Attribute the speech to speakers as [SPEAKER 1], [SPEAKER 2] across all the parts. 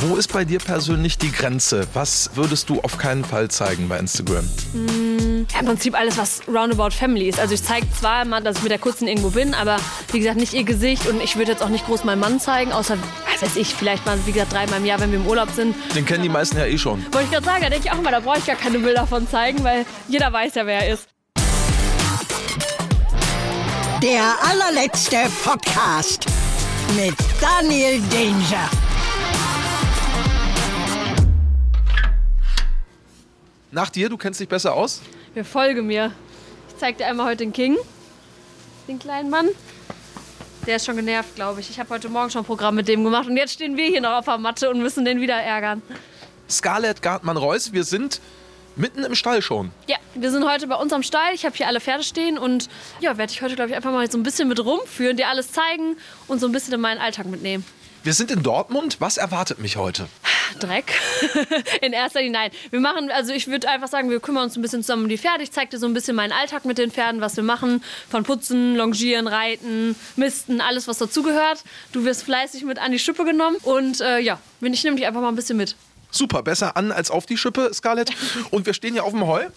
[SPEAKER 1] Wo ist bei dir persönlich die Grenze? Was würdest du auf keinen Fall zeigen bei Instagram?
[SPEAKER 2] Ja, Im Prinzip alles, was Roundabout Family ist. Also ich zeige zwar mal, dass ich mit der Kurzen irgendwo bin, aber wie gesagt, nicht ihr Gesicht und ich würde jetzt auch nicht groß meinen Mann zeigen, außer, was weiß ich, vielleicht mal, wie gesagt, dreimal im Jahr, wenn wir im Urlaub sind.
[SPEAKER 1] Den kennen die meisten ja eh schon.
[SPEAKER 2] Wollte ich gerade sagen, da denke ich auch mal, da brauche ich gar keine Bilder von zeigen, weil jeder weiß ja, wer er ist.
[SPEAKER 3] Der allerletzte Podcast mit Daniel Danger.
[SPEAKER 1] Nach dir, du kennst dich besser aus?
[SPEAKER 2] Wir folge mir. Ich zeig dir einmal heute den King, den kleinen Mann. Der ist schon genervt, glaube ich. Ich habe heute Morgen schon ein Programm mit dem gemacht und jetzt stehen wir hier noch auf der Matte und müssen den wieder ärgern.
[SPEAKER 1] Scarlett Gartmann-Reuss, wir sind mitten im Stall schon.
[SPEAKER 2] Ja, wir sind heute bei uns am Stall. Ich habe hier alle Pferde stehen und ja, werde ich heute, glaube ich, einfach mal so ein bisschen mit rumführen, dir alles zeigen und so ein bisschen in meinen Alltag mitnehmen.
[SPEAKER 1] Wir sind in Dortmund. Was erwartet mich heute?
[SPEAKER 2] Dreck. In erster Linie nein. Wir machen, also ich würde einfach sagen, wir kümmern uns ein bisschen zusammen um die Pferde. Ich zeige dir so ein bisschen meinen Alltag mit den Pferden, was wir machen. Von Putzen, Longieren, Reiten, Misten, alles, was dazugehört. Du wirst fleißig mit an die Schippe genommen. Und äh, ja, ich nehme dich einfach mal ein bisschen mit.
[SPEAKER 1] Super, besser an als auf die Schippe, Scarlett. Und wir stehen hier auf dem Heu.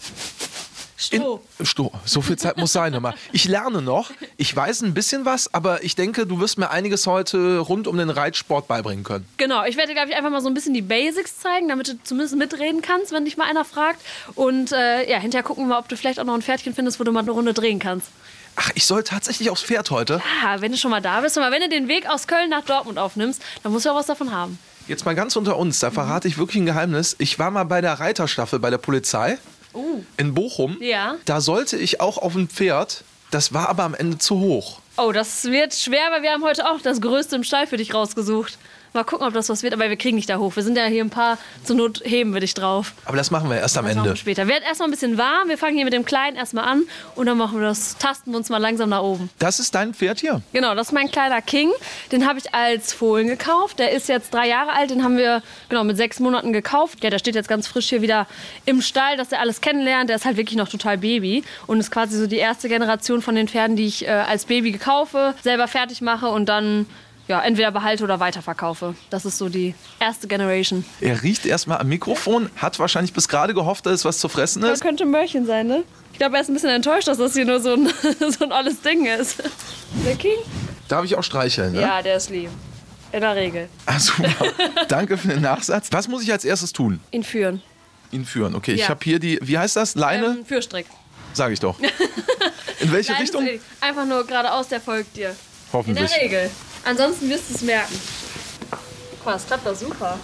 [SPEAKER 2] Stroh.
[SPEAKER 1] In, Stroh. So viel Zeit muss sein. Mal. Ich lerne noch. Ich weiß ein bisschen was, aber ich denke, du wirst mir einiges heute rund um den Reitsport beibringen können.
[SPEAKER 2] Genau, ich werde, glaube ich, einfach mal so ein bisschen die Basics zeigen, damit du zumindest mitreden kannst, wenn dich mal einer fragt. Und äh, ja, hinterher gucken wir mal, ob du vielleicht auch noch ein Pferdchen findest, wo du mal eine Runde drehen kannst.
[SPEAKER 1] Ach, ich soll tatsächlich aufs Pferd heute.
[SPEAKER 2] Ah, wenn du schon mal da bist, und mal, wenn du den Weg aus Köln nach Dortmund aufnimmst, dann musst du auch was davon haben.
[SPEAKER 1] Jetzt mal ganz unter uns, da verrate ich wirklich ein Geheimnis. Ich war mal bei der Reiterstaffel bei der Polizei
[SPEAKER 2] Uh.
[SPEAKER 1] in Bochum.
[SPEAKER 2] Ja.
[SPEAKER 1] Da sollte ich auch auf ein Pferd. Das war aber am Ende zu hoch.
[SPEAKER 2] Oh, das wird schwer, weil wir haben heute auch das Größte im Stall für dich rausgesucht. Mal gucken, ob das was wird, aber wir kriegen dich da hoch. Wir sind ja hier ein paar, zur Not heben wir dich drauf.
[SPEAKER 1] Aber das machen wir erst am
[SPEAKER 2] Das
[SPEAKER 1] Ende.
[SPEAKER 2] wir später. Wird erstmal ein bisschen warm. Wir fangen hier mit dem Kleinen erstmal an und dann machen wir das, tasten wir uns mal langsam nach oben.
[SPEAKER 1] Das ist dein Pferd hier.
[SPEAKER 2] Genau, das ist mein kleiner King. Den habe ich als Fohlen gekauft. Der ist jetzt drei Jahre alt. Den haben wir genau mit sechs Monaten gekauft. Ja, der steht jetzt ganz frisch hier wieder im Stall, dass er alles kennenlernt. Der ist halt wirklich noch total Baby und ist quasi so die erste Generation von den Pferden, die ich äh, als Baby gekaufe, selber fertig mache und dann ja, entweder behalte oder weiterverkaufe. Das ist so die erste Generation.
[SPEAKER 1] Er riecht erstmal am Mikrofon, hat wahrscheinlich bis gerade gehofft, dass es was zu fressen
[SPEAKER 2] Das
[SPEAKER 1] ist.
[SPEAKER 2] könnte ein Mörchen sein, ne? Ich glaube, er ist ein bisschen enttäuscht, dass das hier nur so ein, so ein alles Ding ist. Der King?
[SPEAKER 1] Darf ich auch streicheln, ne?
[SPEAKER 2] Ja, der ist lieb. In der Regel.
[SPEAKER 1] Ah, super. Danke für den Nachsatz. Was muss ich als erstes tun?
[SPEAKER 2] Ihn führen.
[SPEAKER 1] Ihn führen. Okay, ich
[SPEAKER 2] Ja.
[SPEAKER 1] habe hier die, wie heißt das? Leine?
[SPEAKER 2] Ähm, Fürstrick.
[SPEAKER 1] Sag ich doch. In welche Richtung?
[SPEAKER 2] das ist Einfach nur geradeaus, der folgt dir. In der
[SPEAKER 1] Hoffentlich.
[SPEAKER 2] Regel. Ansonsten wirst du es merken. Guck mal, das klappt doch super.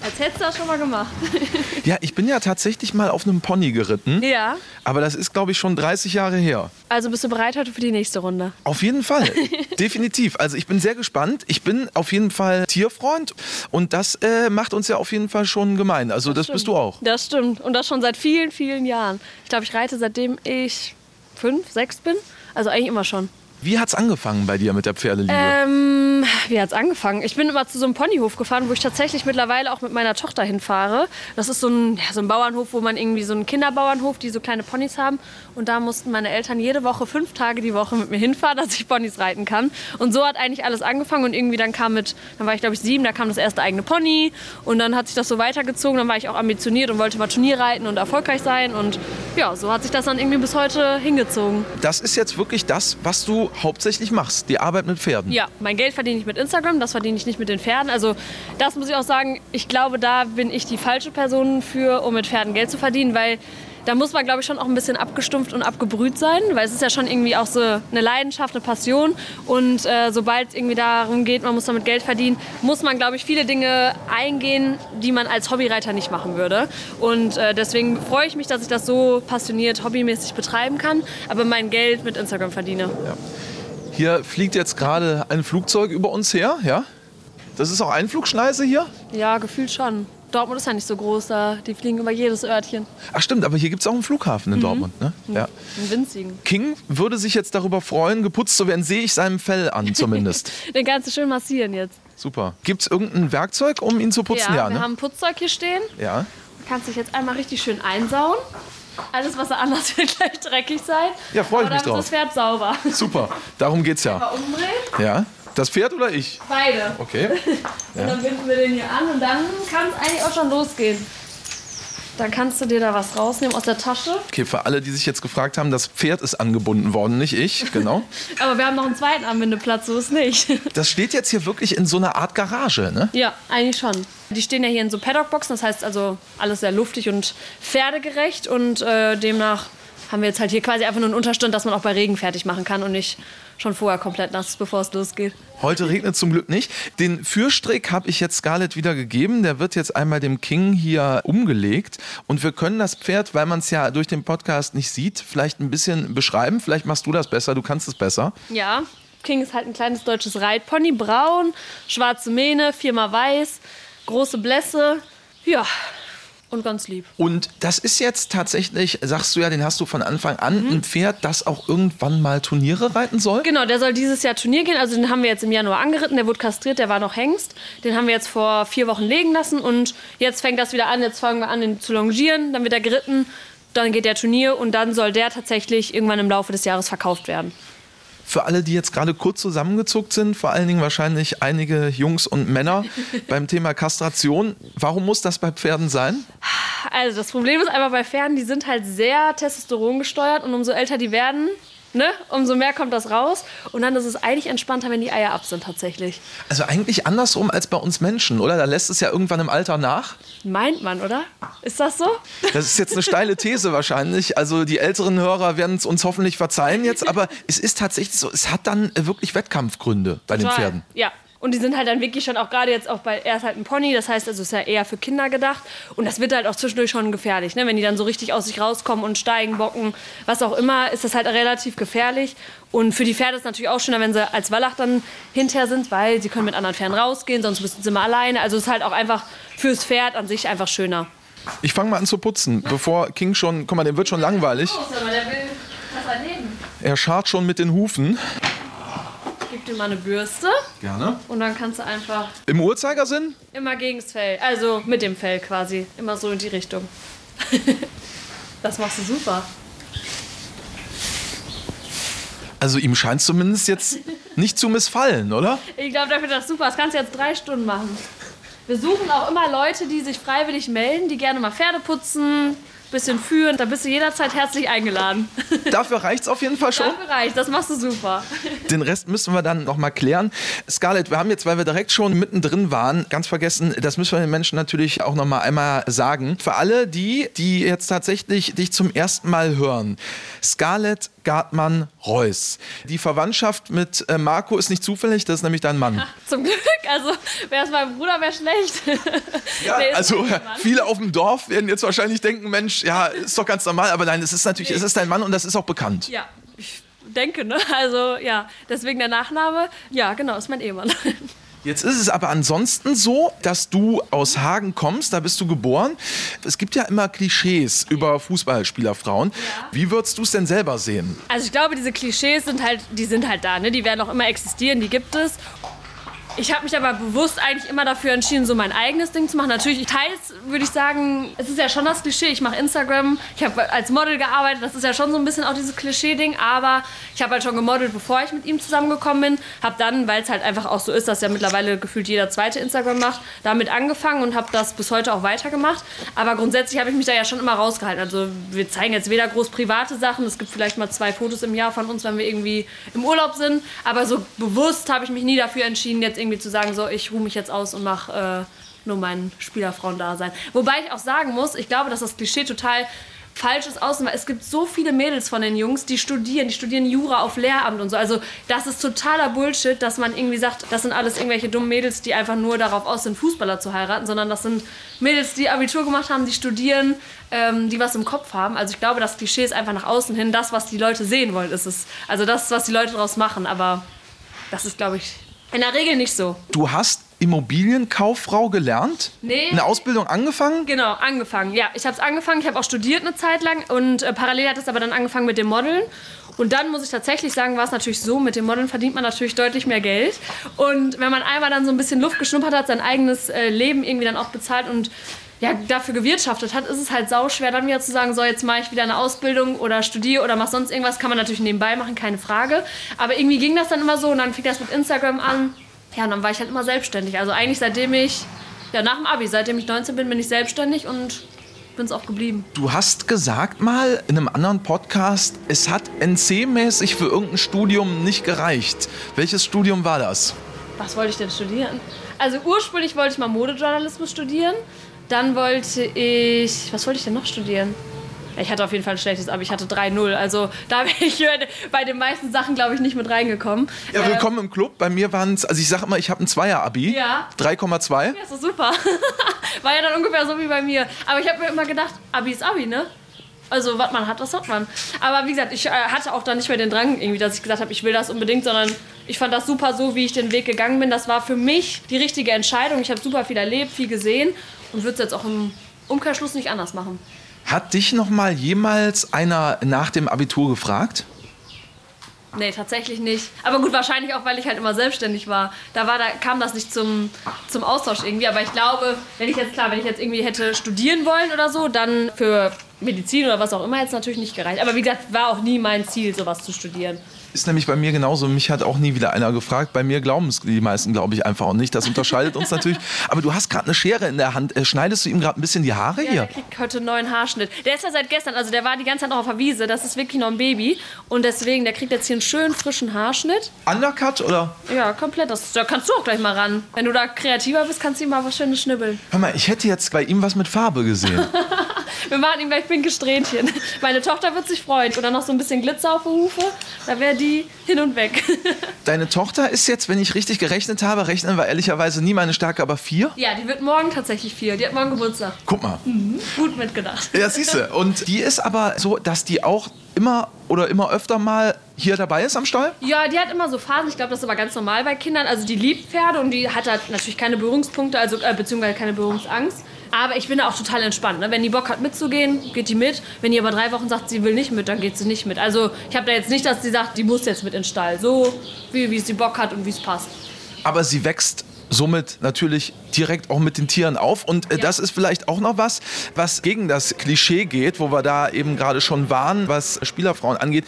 [SPEAKER 2] Als hättest du das schon mal gemacht.
[SPEAKER 1] Ja, ich bin ja tatsächlich mal auf einem Pony geritten.
[SPEAKER 2] ja.
[SPEAKER 1] Aber das ist, glaube ich, schon 30 Jahre her.
[SPEAKER 2] Also bist du bereit heute für die nächste Runde?
[SPEAKER 1] Auf jeden Fall. Definitiv. Also ich bin sehr gespannt. Ich bin auf jeden Fall Tierfreund und das äh, macht uns ja auf jeden Fall schon gemein. Also das, bist du auch.
[SPEAKER 2] Das stimmt. Und das schon seit vielen, vielen Jahren. Ich glaube, ich reite seitdem ich fünf, sechs bin. Also eigentlich immer schon.
[SPEAKER 1] Wie hat's angefangen bei dir mit der Pferdeliebe?
[SPEAKER 2] Ähm, wie hat's angefangen? Ich bin immer zu so einem Ponyhof gefahren, wo ich tatsächlich mittlerweile auch mit meiner Tochter hinfahre. Das ist so ein, ja, so ein Bauernhof, wo man irgendwie so einen Kinderbauernhof, die so kleine Ponys haben. Und da mussten meine Eltern jede Woche, fünf Tage die Woche mit mir hinfahren, dass ich Ponys reiten kann. Und so hat eigentlich alles angefangen. Und irgendwie dann kam mit, dann war ich glaube ich sieben, da kam das erste eigene Pony. Und dann hat sich das so weitergezogen. Dann war ich auch ambitioniert und wollte mal Turnier reiten und erfolgreich sein. Und ja, so hat sich das dann irgendwie bis heute hingezogen.
[SPEAKER 1] Das ist jetzt wirklich das, was du hauptsächlich machst, die Arbeit mit Pferden.
[SPEAKER 2] Ja, mein Geld verdiene ich mit Instagram, das verdiene ich nicht mit den Pferden. Also das muss ich auch sagen, ich glaube, da bin ich die falsche Person für, um mit Pferden Geld zu verdienen, weil da muss man, glaube ich, schon auch ein bisschen abgestumpft und abgebrüht sein, weil es ist ja schon irgendwie auch so eine Leidenschaft, eine Passion. Und äh, sobald es irgendwie darum geht, man muss damit Geld verdienen, muss man, glaube ich, viele Dinge eingehen, die man als Hobbyreiter nicht machen würde. Und äh, deswegen freue ich mich, dass ich das so passioniert, hobbymäßig betreiben kann, aber mein Geld mit Instagram verdiene.
[SPEAKER 1] Hier fliegt jetzt gerade ein Flugzeug über uns her, ja? Das ist auch Einflugschneise hier?
[SPEAKER 2] Ja, gefühlt schon. Dortmund ist ja nicht so groß, da die fliegen über jedes Örtchen.
[SPEAKER 1] Ach stimmt, aber hier gibt es auch einen Flughafen
[SPEAKER 2] Mhm.
[SPEAKER 1] in Dortmund, ne? Ja.
[SPEAKER 2] Einen winzigen.
[SPEAKER 1] King würde sich jetzt darüber freuen, geputzt zu werden, sehe ich seinem Fell an zumindest.
[SPEAKER 2] Den kannst du schön massieren jetzt.
[SPEAKER 1] Super. Gibt es irgendein Werkzeug, um ihn zu putzen?
[SPEAKER 2] ja, wir
[SPEAKER 1] ne?
[SPEAKER 2] haben Putzzeug hier stehen.
[SPEAKER 1] ja.
[SPEAKER 2] Du kannst dich jetzt einmal richtig schön einsauen. Alles, was er anders wird, gleich dreckig sein.
[SPEAKER 1] Ja, freu ich
[SPEAKER 2] Aber
[SPEAKER 1] mich drauf.
[SPEAKER 2] ist das Pferd sauber.
[SPEAKER 1] Super. Darum geht's ja.
[SPEAKER 2] Mal umdrehen.
[SPEAKER 1] Ja. Das Pferd oder ich?
[SPEAKER 2] Beide.
[SPEAKER 1] Okay.
[SPEAKER 2] Und dann binden wir den hier an und dann kann es eigentlich auch schon losgehen. Dann kannst du dir da was rausnehmen aus der Tasche.
[SPEAKER 1] Okay, für alle, die sich jetzt gefragt haben, das Pferd ist angebunden worden, nicht ich, genau.
[SPEAKER 2] Aber wir haben noch einen zweiten Anbindeplatz, so ist nicht.
[SPEAKER 1] Das steht jetzt hier wirklich in so einer Art Garage, ne?
[SPEAKER 2] Ja, eigentlich schon. Die stehen ja hier in so Paddock-Boxen, das heißt also alles sehr luftig und pferdegerecht und äh, demnach haben wir jetzt halt hier quasi einfach nur einen Unterstand, dass man auch bei Regen fertig machen kann und nicht schon vorher komplett nass bevor es losgeht.
[SPEAKER 1] Heute regnet zum Glück nicht. Den Fürstrick habe ich jetzt Scarlett wieder gegeben. Der wird jetzt einmal dem King hier umgelegt. Und wir können das Pferd, weil man es ja durch den Podcast nicht sieht, vielleicht ein bisschen beschreiben. Vielleicht machst du das besser, du kannst es besser.
[SPEAKER 2] Ja, King ist halt ein kleines deutsches Reitpony, braun, schwarze Mähne, viermal weiß, große Blässe. Ja, und ganz lieb.
[SPEAKER 1] Und das ist jetzt tatsächlich, sagst du ja, den hast du von Anfang an, ein Pferd, das auch irgendwann mal Turniere reiten soll?
[SPEAKER 2] Genau, der soll dieses Jahr Turnier gehen. Also den haben wir jetzt im Januar angeritten. Der wurde kastriert, der war noch Hengst. Den haben wir jetzt vor vier Wochen legen lassen und jetzt fängt das wieder an. Jetzt fangen wir an, den zu longieren. Dann wird er geritten, dann geht der Turnier und dann soll der tatsächlich irgendwann im Laufe des Jahres verkauft werden.
[SPEAKER 1] Für alle, die jetzt gerade kurz zusammengezuckt sind, vor allen Dingen wahrscheinlich einige Jungs und Männer beim Thema Kastration. Warum muss das bei Pferden sein?
[SPEAKER 2] Also das Problem ist einfach bei Pferden, die sind halt sehr Testosteron gesteuert und umso älter die werden, ne, umso mehr kommt das raus. Und dann ist es eigentlich entspannter, wenn die Eier ab sind tatsächlich.
[SPEAKER 1] Also eigentlich andersrum als bei uns Menschen, oder? Da lässt es ja irgendwann im Alter nach.
[SPEAKER 2] Meint man, oder? Ist das so?
[SPEAKER 1] Das ist jetzt eine steile These wahrscheinlich. Also die älteren Hörer werden es uns hoffentlich verzeihen jetzt, aber es ist tatsächlich so, es hat dann wirklich Wettkampfgründe bei den
[SPEAKER 2] Total.
[SPEAKER 1] Pferden.
[SPEAKER 2] Ja. Und die sind halt dann wirklich schon auch gerade jetzt auch bei, er ist halt ein Pony, das heißt, also ist ja eher für Kinder gedacht. Und das wird halt auch zwischendurch schon gefährlich, ne? Wenn die dann so richtig aus sich rauskommen und steigen, bocken, was auch immer, ist das halt relativ gefährlich. Und für die Pferde ist es natürlich auch schöner, wenn sie als Wallach dann hinterher sind, weil sie können mit anderen Pferden rausgehen, sonst müssen sie immer alleine. Also es ist halt auch einfach fürs Pferd an sich einfach schöner.
[SPEAKER 1] Ich fange mal an zu putzen, bevor King schon, guck mal, dem wird schon langweilig.
[SPEAKER 2] erleben.
[SPEAKER 1] Er scharrt schon mit den Hufen.
[SPEAKER 2] Dir mal eine Bürste
[SPEAKER 1] Gerne.
[SPEAKER 2] und dann kannst du einfach
[SPEAKER 1] Im Uhrzeigersinn?
[SPEAKER 2] immer gegens Fell, also mit dem Fell quasi, immer so in die Richtung. das machst du super.
[SPEAKER 1] Also ihm scheint zumindest jetzt nicht zu missfallen, oder?
[SPEAKER 2] Ich glaube, dafür das super. Das kannst du jetzt drei Stunden machen. Wir suchen auch immer Leute, die sich freiwillig melden, die gerne mal Pferde putzen, bisschen führen. Da bist du jederzeit herzlich eingeladen.
[SPEAKER 1] Dafür reicht's auf jeden Fall schon.
[SPEAKER 2] Dafür reicht. Das machst du super.
[SPEAKER 1] Den Rest müssen wir dann noch mal klären. Scarlett, wir haben jetzt, weil wir direkt schon mittendrin waren, ganz vergessen, das müssen wir den Menschen natürlich auch noch mal einmal sagen. Für alle die, die jetzt tatsächlich dich zum ersten Mal hören. Scarlett Gartmann Reuss. Die Verwandtschaft mit äh, Marco ist nicht zufällig, das ist nämlich dein Mann.
[SPEAKER 2] Zum Glück. Also, wäre es mein Bruder, wäre schlecht.
[SPEAKER 1] Ja, also viele auf dem Dorf werden jetzt wahrscheinlich denken, Mensch, ja, ist doch ganz normal, aber nein, es ist natürlich, es ist dein Mann und das ist auch bekannt.
[SPEAKER 2] Ja, ich denke, ne? Also, ja. Deswegen der Nachname. Ja, genau, ist mein Ehemann.
[SPEAKER 1] Jetzt ist es aber ansonsten so, dass du aus Hagen kommst, da bist du geboren. Es gibt ja immer Klischees über Fußballspielerfrauen. Wie würdest du es denn selber sehen?
[SPEAKER 2] Also ich glaube, diese Klischees sind halt, die sind halt da, ne? Die werden auch immer existieren, die gibt es. Ich habe mich aber bewusst eigentlich immer dafür entschieden, so mein eigenes Ding zu machen. Natürlich, teils würde ich sagen, es ist ja schon das Klischee. Ich mache Instagram, ich habe als Model gearbeitet, das ist ja schon so ein bisschen auch dieses Klischee-Ding. Aber ich habe halt schon gemodelt, bevor ich mit ihm zusammengekommen bin. Habe dann, weil es halt einfach auch so ist, dass ja mittlerweile gefühlt jeder zweite Instagram macht, damit angefangen und habe das bis heute auch weitergemacht. Aber grundsätzlich habe ich mich da ja schon immer rausgehalten. Also wir zeigen jetzt weder groß private Sachen, es gibt vielleicht mal zwei Fotos im Jahr von uns, wenn wir irgendwie im Urlaub sind. Aber so bewusst habe ich mich nie dafür entschieden, jetzt irgendwie zu sagen, so ich ruhe mich jetzt aus und mache äh, nur mein Spielerfrauendasein. Wobei ich auch sagen muss, ich glaube, dass das Klischee total falsch ist außen, weil es gibt so viele Mädels von den Jungs, die studieren, die studieren Jura auf Lehramt und so. Also das ist totaler Bullshit, dass man irgendwie sagt, das sind alles irgendwelche dummen Mädels, die einfach nur darauf aus sind, Fußballer zu heiraten, sondern das sind Mädels, die Abitur gemacht haben, die studieren, ähm, die was im Kopf haben. Also ich glaube, das Klischee ist einfach nach außen hin das, was die Leute sehen wollen, ist es. Also das, was die Leute daraus machen, aber das ist, glaube ich, in der Regel nicht so.
[SPEAKER 1] Du hast Immobilienkauffrau gelernt?
[SPEAKER 2] Nee.
[SPEAKER 1] Eine Ausbildung angefangen?
[SPEAKER 2] Genau, angefangen. Ja, ich habe es angefangen. Ich habe auch studiert eine Zeit lang und äh, parallel hat es aber dann angefangen mit dem Modeln. Und dann muss ich tatsächlich sagen, war es natürlich so, mit dem Modeln verdient man natürlich deutlich mehr Geld. Und wenn man einmal dann so ein bisschen Luft geschnuppert hat, sein eigenes äh, Leben irgendwie dann auch bezahlt und ja, dafür gewirtschaftet hat, ist es halt sauschwer, dann wieder zu sagen, so, jetzt mache ich wieder eine Ausbildung oder studiere oder mach sonst irgendwas. Kann man natürlich nebenbei machen, keine Frage. Aber irgendwie ging das dann immer so und dann fing das mit Instagram an. Ja, und dann war ich halt immer selbstständig. Also eigentlich seitdem ich, ja, nach dem Abi, seitdem ich 19 bin, bin ich selbstständig und bin es auch geblieben.
[SPEAKER 1] Du hast gesagt mal in einem anderen Podcast, es hat NC-mäßig für irgendein Studium nicht gereicht. Welches Studium war das?
[SPEAKER 2] Was wollte ich denn studieren? Also ursprünglich wollte ich mal Modejournalismus studieren. Dann wollte ich. Was wollte ich denn noch studieren? Ich hatte auf jeden Fall ein schlechtes aber ich hatte 3-0. Also da wäre ich bei den meisten Sachen, glaube ich, nicht mit reingekommen.
[SPEAKER 1] Ja, willkommen ähm, im Club. Bei mir waren es, also ich sage immer, ich habe ein Zweier-Abi.
[SPEAKER 2] Ja.
[SPEAKER 1] 3,2.
[SPEAKER 2] Ja, ist super. War ja dann ungefähr so wie bei mir. Aber ich habe mir immer gedacht, Abi ist Abi, ne? Also, was man hat, das hat man. Aber wie gesagt, ich äh, hatte auch dann nicht mehr den Drang, irgendwie, dass ich gesagt habe, ich will das unbedingt, sondern ich fand das super so, wie ich den Weg gegangen bin. Das war für mich die richtige Entscheidung. Ich habe super viel erlebt, viel gesehen und würde es jetzt auch im Umkehrschluss nicht anders machen.
[SPEAKER 1] Hat dich noch mal jemals einer nach dem Abitur gefragt?
[SPEAKER 2] Nee, tatsächlich nicht. Aber gut, wahrscheinlich auch, weil ich halt immer selbstständig war. Da, war, da kam das nicht zum, zum Austausch irgendwie. Aber ich glaube, wenn ich jetzt, klar, wenn ich jetzt irgendwie hätte studieren wollen oder so, dann für Medizin oder was auch immer hätte es natürlich nicht gereicht. Aber wie gesagt, war auch nie mein Ziel, sowas zu studieren.
[SPEAKER 1] Ist nämlich bei mir genauso. Mich hat auch nie wieder einer gefragt. Bei mir glauben es die meisten, glaube ich, einfach auch nicht. Das unterscheidet uns natürlich. Aber du hast gerade eine Schere in der Hand. Äh, schneidest du ihm gerade ein bisschen die Haare
[SPEAKER 2] ja,
[SPEAKER 1] hier?
[SPEAKER 2] Der kriegt heute einen neuen Haarschnitt. Der ist ja seit gestern, also der war die ganze Zeit noch auf der Wiese. Das ist wirklich noch ein Baby. Und deswegen, der kriegt jetzt hier einen schönen frischen Haarschnitt.
[SPEAKER 1] Undercut oder?
[SPEAKER 2] Ja, komplett. Das, da kannst du auch gleich mal ran. Wenn du da kreativer bist, kannst du ihm mal was Schönes schnibbeln.
[SPEAKER 1] Hör mal, ich hätte jetzt bei ihm was mit Farbe gesehen.
[SPEAKER 2] Wir machen ihm gleich pinke Strähnchen. Meine Tochter wird sich freuen. Oder noch so ein bisschen Glitzer auf der Hufe. Da wäre die hin und weg.
[SPEAKER 1] Deine Tochter ist jetzt, wenn ich richtig gerechnet habe, rechnen wir ehrlicherweise nie meine Stärke, aber vier?
[SPEAKER 2] Ja, die wird morgen tatsächlich vier. Die hat morgen Geburtstag.
[SPEAKER 1] Guck mal.
[SPEAKER 2] Mhm. Gut mitgedacht.
[SPEAKER 1] Ja, siehst du. Und die ist aber so, dass die auch immer oder immer öfter mal hier dabei ist am Stall?
[SPEAKER 2] Ja, die hat immer so Phasen. Ich glaube, das ist aber ganz normal bei Kindern. Also die liebt Pferde und die hat halt natürlich keine Berührungspunkte, also äh, beziehungsweise keine Berührungsangst. Aber ich bin da auch total entspannt. Ne? Wenn die Bock hat mitzugehen, geht die mit. Wenn die aber drei Wochen sagt, sie will nicht mit, dann geht sie nicht mit. Also ich habe da jetzt nicht, dass sie sagt, die muss jetzt mit in den Stall. So wie, wie sie Bock hat und wie es passt.
[SPEAKER 1] Aber sie wächst somit natürlich direkt auch mit den Tieren auf. Und äh, ja. das ist vielleicht auch noch was, was gegen das Klischee geht, wo wir da eben gerade schon waren, was Spielerfrauen angeht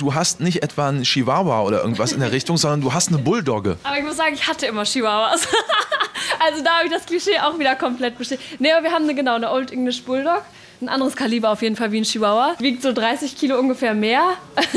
[SPEAKER 1] du hast nicht etwa einen Chihuahua oder irgendwas in der Richtung, sondern du hast eine Bulldogge.
[SPEAKER 2] Aber ich muss sagen, ich hatte immer Chihuahuas. also da habe ich das Klischee auch wieder komplett bestätigt. Nee, aber wir haben eine, genau eine Old English Bulldog. Ein anderes Kaliber auf jeden Fall wie ein Chihuahua. Wiegt so 30 Kilo ungefähr mehr.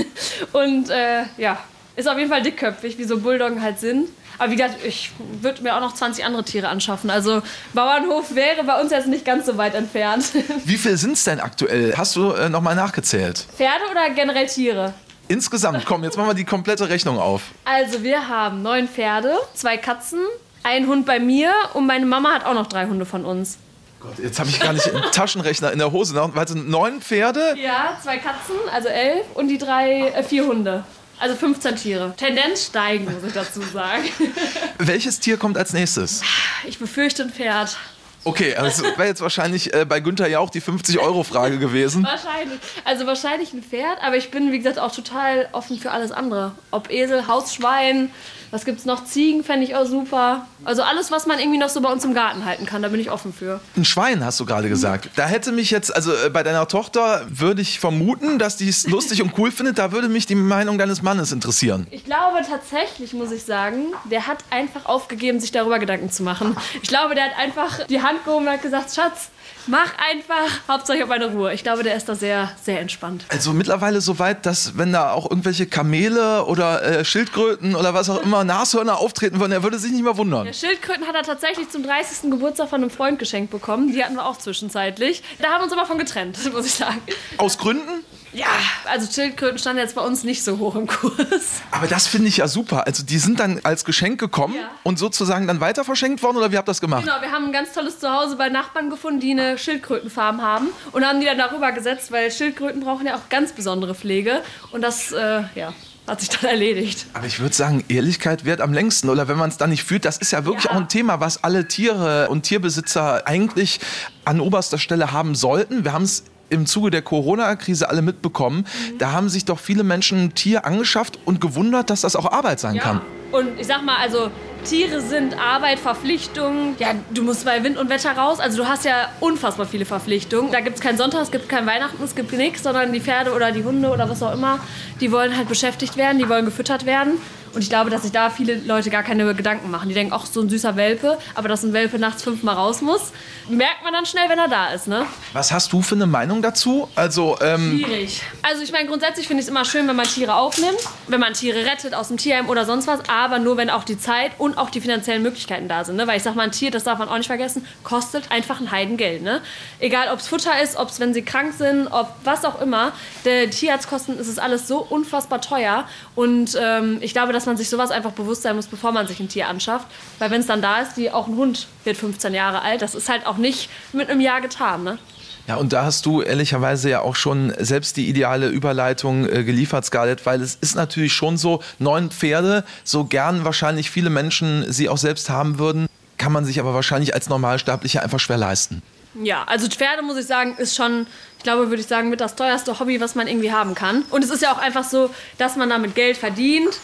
[SPEAKER 2] Und äh, ja, ist auf jeden Fall dickköpfig, wie so Bulldoggen halt sind. Aber wie gesagt, ich würde mir auch noch 20 andere Tiere anschaffen. Also Bauernhof wäre bei uns jetzt nicht ganz so weit entfernt.
[SPEAKER 1] Wie viel sind es denn aktuell? Hast du äh, nochmal nachgezählt?
[SPEAKER 2] Pferde oder generell Tiere?
[SPEAKER 1] Insgesamt, komm, jetzt machen wir die komplette Rechnung auf.
[SPEAKER 2] Also wir haben neun Pferde, zwei Katzen, ein Hund bei mir und meine Mama hat auch noch drei Hunde von uns.
[SPEAKER 1] Gott, jetzt habe ich gar nicht einen Taschenrechner in der Hose. Sind neun Pferde.
[SPEAKER 2] Ja, zwei Katzen, also elf und die drei, äh, vier Hunde. Also 15 Tiere. Tendenz steigen, muss ich dazu sagen.
[SPEAKER 1] Welches Tier kommt als nächstes?
[SPEAKER 2] Ich befürchte ein Pferd.
[SPEAKER 1] Okay, also wäre jetzt wahrscheinlich äh, bei Günther ja auch die 50-Euro-Frage gewesen.
[SPEAKER 2] wahrscheinlich. Also wahrscheinlich ein Pferd, aber ich bin, wie gesagt, auch total offen für alles andere. Ob Esel, Hausschwein, was gibt's noch? Ziegen fände ich auch super. Also alles, was man irgendwie noch so bei uns im Garten halten kann, da bin ich offen für.
[SPEAKER 1] Ein Schwein, hast du gerade gesagt. Da hätte mich jetzt, also äh, bei deiner Tochter würde ich vermuten, dass die es lustig und cool findet. Da würde mich die Meinung deines Mannes interessieren.
[SPEAKER 2] Ich glaube tatsächlich, muss ich sagen, der hat einfach aufgegeben, sich darüber Gedanken zu machen. Ich glaube, der hat einfach die Hand gehoben und hat gesagt, Schatz, Mach einfach, Hauptsache ich habe meine Ruhe. Ich glaube, der ist da sehr, sehr entspannt.
[SPEAKER 1] Also mittlerweile so weit, dass wenn da auch irgendwelche Kamele oder äh, Schildkröten oder was auch immer Nashörner auftreten würden, er würde sich nicht mehr wundern.
[SPEAKER 2] Ja, Schildkröten hat er tatsächlich zum 30. Geburtstag von einem Freund geschenkt bekommen. Die hatten wir auch zwischenzeitlich. Da haben wir uns aber von getrennt, muss ich sagen.
[SPEAKER 1] Aus Gründen?
[SPEAKER 2] Ja, also Schildkröten standen jetzt bei uns nicht so hoch im Kurs.
[SPEAKER 1] Aber das finde ich ja super. Also die sind dann als Geschenk gekommen ja. und sozusagen dann weiter verschenkt worden oder wie habt ihr das gemacht?
[SPEAKER 2] Genau, wir haben ein ganz tolles Zuhause bei Nachbarn gefunden, die eine Schildkrötenfarm haben und haben die dann darüber gesetzt, weil Schildkröten brauchen ja auch ganz besondere Pflege und das, äh, ja, hat sich dann erledigt.
[SPEAKER 1] Aber ich würde sagen, Ehrlichkeit wird am längsten. Oder wenn man es dann nicht fühlt, das ist ja wirklich ja. auch ein Thema, was alle Tiere und Tierbesitzer eigentlich an oberster Stelle haben sollten. Wir haben es im Zuge der Corona-Krise alle mitbekommen. Mhm. Da haben sich doch viele Menschen ein Tier angeschafft und gewundert, dass das auch Arbeit sein
[SPEAKER 2] ja.
[SPEAKER 1] kann.
[SPEAKER 2] Und ich sag mal, also Tiere sind Arbeit, Verpflichtungen. Ja, du musst bei Wind und Wetter raus. Also du hast ja unfassbar viele Verpflichtungen. Da gibt es keinen Sonntag, es gibt kein Weihnachten, es gibt nichts, sondern die Pferde oder die Hunde oder was auch immer, die wollen halt beschäftigt werden, die wollen gefüttert werden. Und ich glaube, dass sich da viele Leute gar keine Gedanken machen. Die denken, ach, so ein süßer Welpe, aber dass ein Welpe nachts fünfmal raus muss, merkt man dann schnell, wenn er da ist, ne?
[SPEAKER 1] Was hast du für eine Meinung dazu? Also, ähm,
[SPEAKER 2] Schwierig. Also ich meine, grundsätzlich finde ich es immer schön, wenn man Tiere aufnimmt, wenn man Tiere rettet aus dem Tierheim oder sonst was, aber nur, wenn auch die Zeit und auch die finanziellen Möglichkeiten da sind. Ne? Weil ich sag mal, ein Tier, das darf man auch nicht vergessen, kostet einfach ein Heidengeld. Ne? Egal, ob es Futter ist, ob es, wenn sie krank sind, ob was auch immer. Der Tierarztkosten ist es alles so unfassbar teuer und ähm, ich glaube, dass man sich sowas einfach bewusst sein muss, bevor man sich ein Tier anschafft. Weil wenn es dann da ist, die auch ein Hund wird 15 Jahre alt, das ist halt auch nicht mit einem Jahr getan. Ne?
[SPEAKER 1] Ja, und da hast du ehrlicherweise ja auch schon selbst die ideale Überleitung äh, geliefert, Scarlett, weil es ist natürlich schon so, neun Pferde, so gern wahrscheinlich viele Menschen sie auch selbst haben würden, kann man sich aber wahrscheinlich als Normalsterblicher einfach schwer leisten.
[SPEAKER 2] Ja, also Pferde muss ich sagen, ist schon, ich glaube, würde ich sagen, mit das teuerste Hobby, was man irgendwie haben kann. Und es ist ja auch einfach so, dass man damit Geld verdient.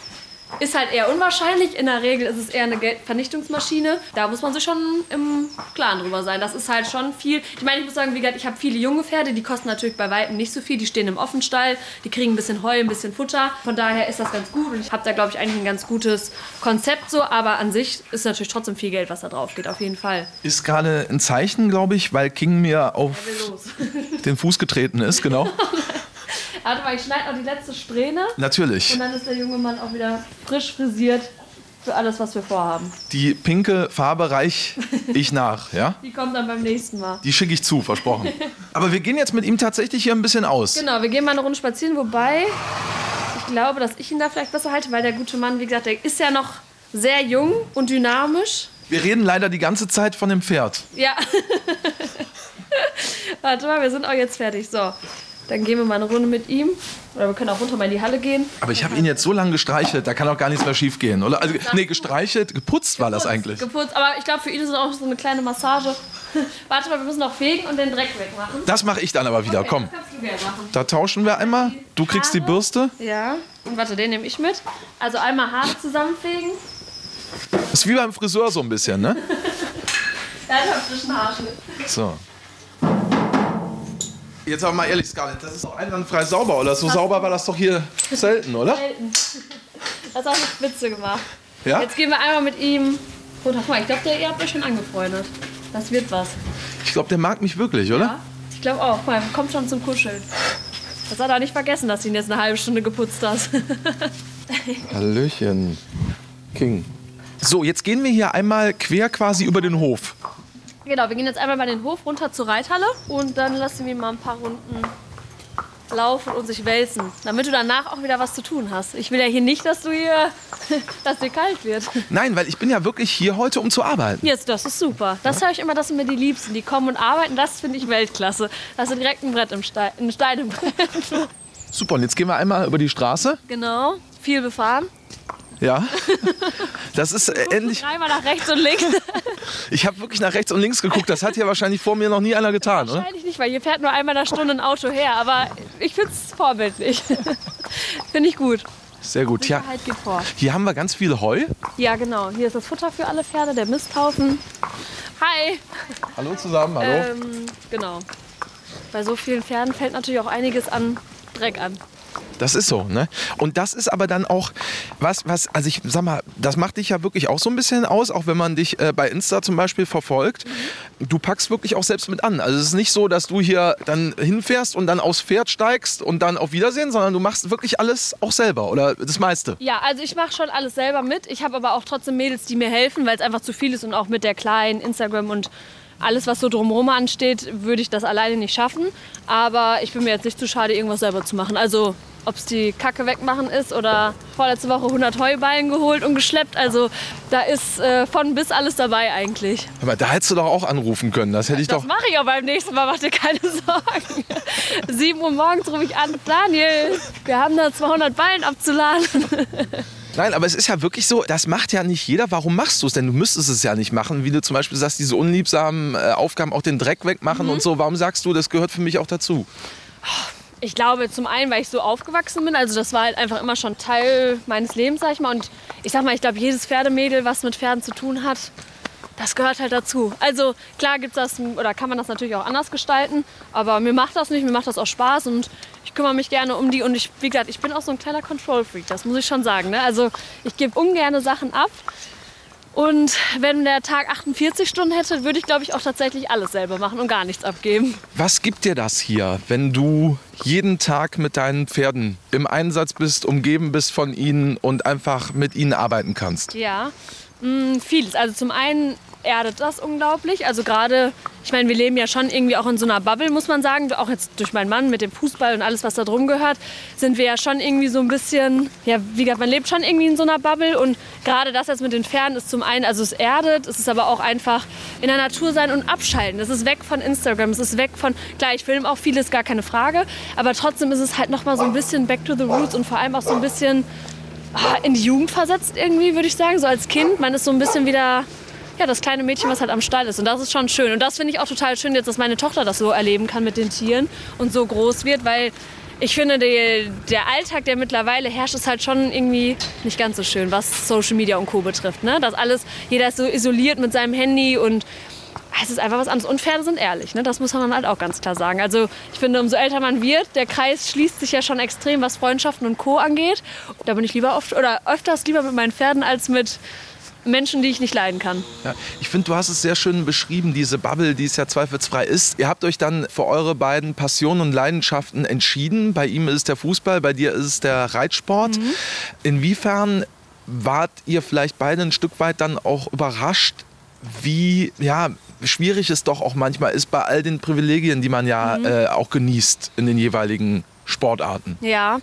[SPEAKER 2] Ist halt eher unwahrscheinlich. In der Regel ist es eher eine Geldvernichtungsmaschine. Da muss man sich schon im Klaren drüber sein. Das ist halt schon viel. Ich meine, ich muss sagen, wie gesagt, ich habe viele junge Pferde, die kosten natürlich bei Weitem nicht so viel. Die stehen im Offenstall, die kriegen ein bisschen Heu, ein bisschen Futter. Von daher ist das ganz gut und ich habe da, glaube ich, eigentlich ein ganz gutes Konzept so. Aber an sich ist natürlich trotzdem viel Geld, was da drauf geht, auf jeden Fall.
[SPEAKER 1] Ist gerade ein Zeichen, glaube ich, weil King mir auf den Fuß getreten ist, genau.
[SPEAKER 2] Warte mal, ich schneide noch die letzte Strähne.
[SPEAKER 1] Natürlich.
[SPEAKER 2] Und dann ist der junge Mann auch wieder frisch frisiert für alles, was wir vorhaben.
[SPEAKER 1] Die pinke Farbe reich ich nach, ja?
[SPEAKER 2] Die kommt dann beim nächsten Mal.
[SPEAKER 1] Die schicke ich zu, versprochen. Aber wir gehen jetzt mit ihm tatsächlich hier ein bisschen aus.
[SPEAKER 2] Genau, wir gehen mal eine Runde spazieren, wobei ich glaube, dass ich ihn da vielleicht besser halte, weil der gute Mann, wie gesagt, der ist ja noch sehr jung und dynamisch.
[SPEAKER 1] Wir reden leider die ganze Zeit von dem Pferd.
[SPEAKER 2] Ja. Warte mal, wir sind auch jetzt fertig. So, dann gehen wir mal eine Runde mit ihm. Oder wir können auch runter mal in die Halle gehen.
[SPEAKER 1] Aber ich habe ihn jetzt so lange gestreichelt, da kann auch gar nichts mehr schief gehen, oder? Also, nee, gestreichelt, geputzt war das eigentlich.
[SPEAKER 2] Geputzt, aber ich glaube, für ihn ist es auch so eine kleine Massage. Warte mal, wir müssen noch fegen und den Dreck wegmachen.
[SPEAKER 1] Das mache ich dann aber wieder,
[SPEAKER 2] Okay,
[SPEAKER 1] komm.
[SPEAKER 2] Das.
[SPEAKER 1] Da tauschen wir einmal. Du kriegst die
[SPEAKER 2] Haare.
[SPEAKER 1] Bürste.
[SPEAKER 2] Ja. Und warte, den nehme ich mit. Also einmal Haare zusammenfegen.
[SPEAKER 1] Ist wie beim Friseur so ein bisschen, ne?
[SPEAKER 2] Er hat einen frischen Haarschnitt.
[SPEAKER 1] So. Jetzt aber mal ehrlich, Scarlett, das ist doch einwandfrei sauber, oder? So sauber war das doch hier selten, oder?
[SPEAKER 2] Selten. Das hat eine Spitze gemacht.
[SPEAKER 1] Ja?
[SPEAKER 2] Jetzt gehen wir einmal mit ihm runter. Guck mal, ich glaube, ihr habt euch schon angefreundet. Das wird was.
[SPEAKER 1] Ich glaube, der mag mich wirklich, oder?
[SPEAKER 2] Ja? Ich glaube auch. Guck mal, kommt schon zum Kuscheln. Das hat er nicht vergessen, dass du ihn jetzt eine halbe Stunde geputzt hast.
[SPEAKER 1] Hallöchen. King. So, jetzt gehen wir hier einmal quer quasi über den Hof.
[SPEAKER 2] Genau, wir gehen jetzt einmal bei den Hof runter zur Reithalle und dann lassen wir mal ein paar Runden laufen und sich wälzen, damit du danach auch wieder was zu tun hast. Ich will ja hier nicht, dass du hier, dass dir kalt wird.
[SPEAKER 1] Nein, weil ich bin ja wirklich hier heute, um zu arbeiten.
[SPEAKER 2] Jetzt, das ist super. Das höre ich immer, das sind mir die Liebsten. Die kommen und arbeiten, das finde ich Weltklasse. Das ist direkt ein Brett im Stein, ein Stein im Brett.
[SPEAKER 1] Super, und jetzt gehen wir einmal über die Straße.
[SPEAKER 2] Genau, viel befahren.
[SPEAKER 1] Ja. Das ist äh, endlich.
[SPEAKER 2] Dreimal nach rechts und links.
[SPEAKER 1] Ich habe wirklich nach rechts und links geguckt. Das hat ja wahrscheinlich vor mir noch nie einer getan, oder?
[SPEAKER 2] Wahrscheinlich nicht, weil hier fährt nur einmal in der Stunde ein Auto her. Aber ich finde es vorbildlich. finde ich gut.
[SPEAKER 1] Sehr gut. Ja, hier haben wir ganz viel Heu.
[SPEAKER 2] Ja, genau. Hier ist das Futter für alle Pferde, der Misthaufen. Hi.
[SPEAKER 1] Hallo zusammen, hallo.
[SPEAKER 2] Ähm, genau. Bei so vielen Pferden fällt natürlich auch einiges an Dreck an.
[SPEAKER 1] Das ist so, ne? Und das ist aber dann auch was, was, also ich sag mal, das macht dich ja wirklich auch so ein bisschen aus, auch wenn man dich äh, bei Insta zum Beispiel verfolgt. Du packst wirklich auch selbst mit an. Also es ist nicht so, dass du hier dann hinfährst und dann aufs Pferd steigst und dann auf Wiedersehen, sondern du machst wirklich alles auch selber oder das meiste.
[SPEAKER 2] Ja, also ich mache schon alles selber mit. Ich habe aber auch trotzdem Mädels, die mir helfen, weil es einfach zu viel ist und auch mit der kleinen Instagram und alles, was so drumherum ansteht, würde ich das alleine nicht schaffen. Aber ich bin mir jetzt nicht zu schade, irgendwas selber zu machen. Also ob es die Kacke wegmachen ist oder vorletzte Woche 100 Heuballen geholt und geschleppt. Also da ist äh, von bis alles dabei eigentlich.
[SPEAKER 1] Aber da hättest du doch auch anrufen können. Das hätte ich
[SPEAKER 2] Das
[SPEAKER 1] doch.
[SPEAKER 2] mache ich auch beim nächsten Mal, mach dir keine Sorgen. 7 Uhr morgens rufe ich an, Daniel, wir haben da 200 Ballen abzuladen.
[SPEAKER 1] Nein, aber es ist ja wirklich so, das macht ja nicht jeder. Warum machst du es denn? Du müsstest es ja nicht machen, wie du zum Beispiel sagst, diese unliebsamen äh, Aufgaben, auch den Dreck wegmachen
[SPEAKER 2] Mhm.
[SPEAKER 1] und so. Warum sagst du, das gehört für mich auch dazu?
[SPEAKER 2] Ich glaube zum einen, weil ich so aufgewachsen bin, also das war halt einfach immer schon Teil meines Lebens, sag ich mal. Und ich sag mal, ich glaube, jedes Pferdemädel, was mit Pferden zu tun hat, das gehört halt dazu. Also klar gibt's das oder kann man das natürlich auch anders gestalten, aber mir macht das nicht, mir macht das auch Spaß und ich kümmere mich gerne um die und ich, wie gesagt, ich bin auch so ein kleiner Control Freak, das muss ich schon sagen. Ne? Also ich gebe ungerne Sachen ab und wenn der Tag 48 Stunden hätte, würde ich glaube ich auch tatsächlich alles selber machen und gar nichts abgeben.
[SPEAKER 1] Was gibt dir das hier, wenn du jeden Tag mit deinen Pferden im Einsatz bist, umgeben bist von ihnen und einfach mit ihnen arbeiten kannst?
[SPEAKER 2] Ja, mh, vieles. Also zum einen erdet das unglaublich. Also gerade, ich meine, wir leben ja schon irgendwie auch in so einer Bubble, muss man sagen. Auch jetzt durch meinen Mann mit dem Fußball und alles, was da drum gehört, sind wir ja schon irgendwie so ein bisschen, ja, wie gesagt, man lebt schon irgendwie in so einer Bubble. Und gerade das jetzt mit den Pferden ist zum einen, also es erdet, es ist aber auch einfach in der Natur sein und abschalten. Es ist weg von Instagram, es ist weg von, klar, ich filme auch vieles, gar keine Frage. Aber trotzdem ist es halt nochmal so ein bisschen back to the roots und vor allem auch so ein bisschen ah, in die Jugend versetzt irgendwie, würde ich sagen. So als Kind, man ist so ein bisschen wieder ja, das kleine Mädchen, was halt am Stall ist. Und das ist schon schön. Und das finde ich auch total schön, jetzt, dass meine Tochter das so erleben kann mit den Tieren und so groß wird, weil ich finde, die, der Alltag, der mittlerweile herrscht, ist halt schon irgendwie nicht ganz so schön, was Social Media und Co. betrifft. Ne? Das alles, jeder ist so isoliert mit seinem Handy und es ist einfach was anderes. Und Pferde sind ehrlich, ne? das muss man halt auch ganz klar sagen. Also ich finde, umso älter man wird, der Kreis schließt sich ja schon extrem, was Freundschaften und Co. angeht. Da bin ich lieber oft oder öfters lieber mit meinen Pferden als mit Menschen, die ich nicht leiden kann.
[SPEAKER 1] Ja, ich finde, du hast es sehr schön beschrieben, diese Bubble, die es ja zweifelsfrei ist. Ihr habt euch dann für eure beiden Passionen und Leidenschaften entschieden. Bei ihm ist es der Fußball, bei dir ist es der Reitsport. Mhm. Inwiefern wart ihr vielleicht beide ein Stück weit dann auch überrascht, wie ja, schwierig es doch auch manchmal ist bei all den Privilegien, die man ja mhm. äh, auch genießt in den jeweiligen Sportarten?
[SPEAKER 2] Ja.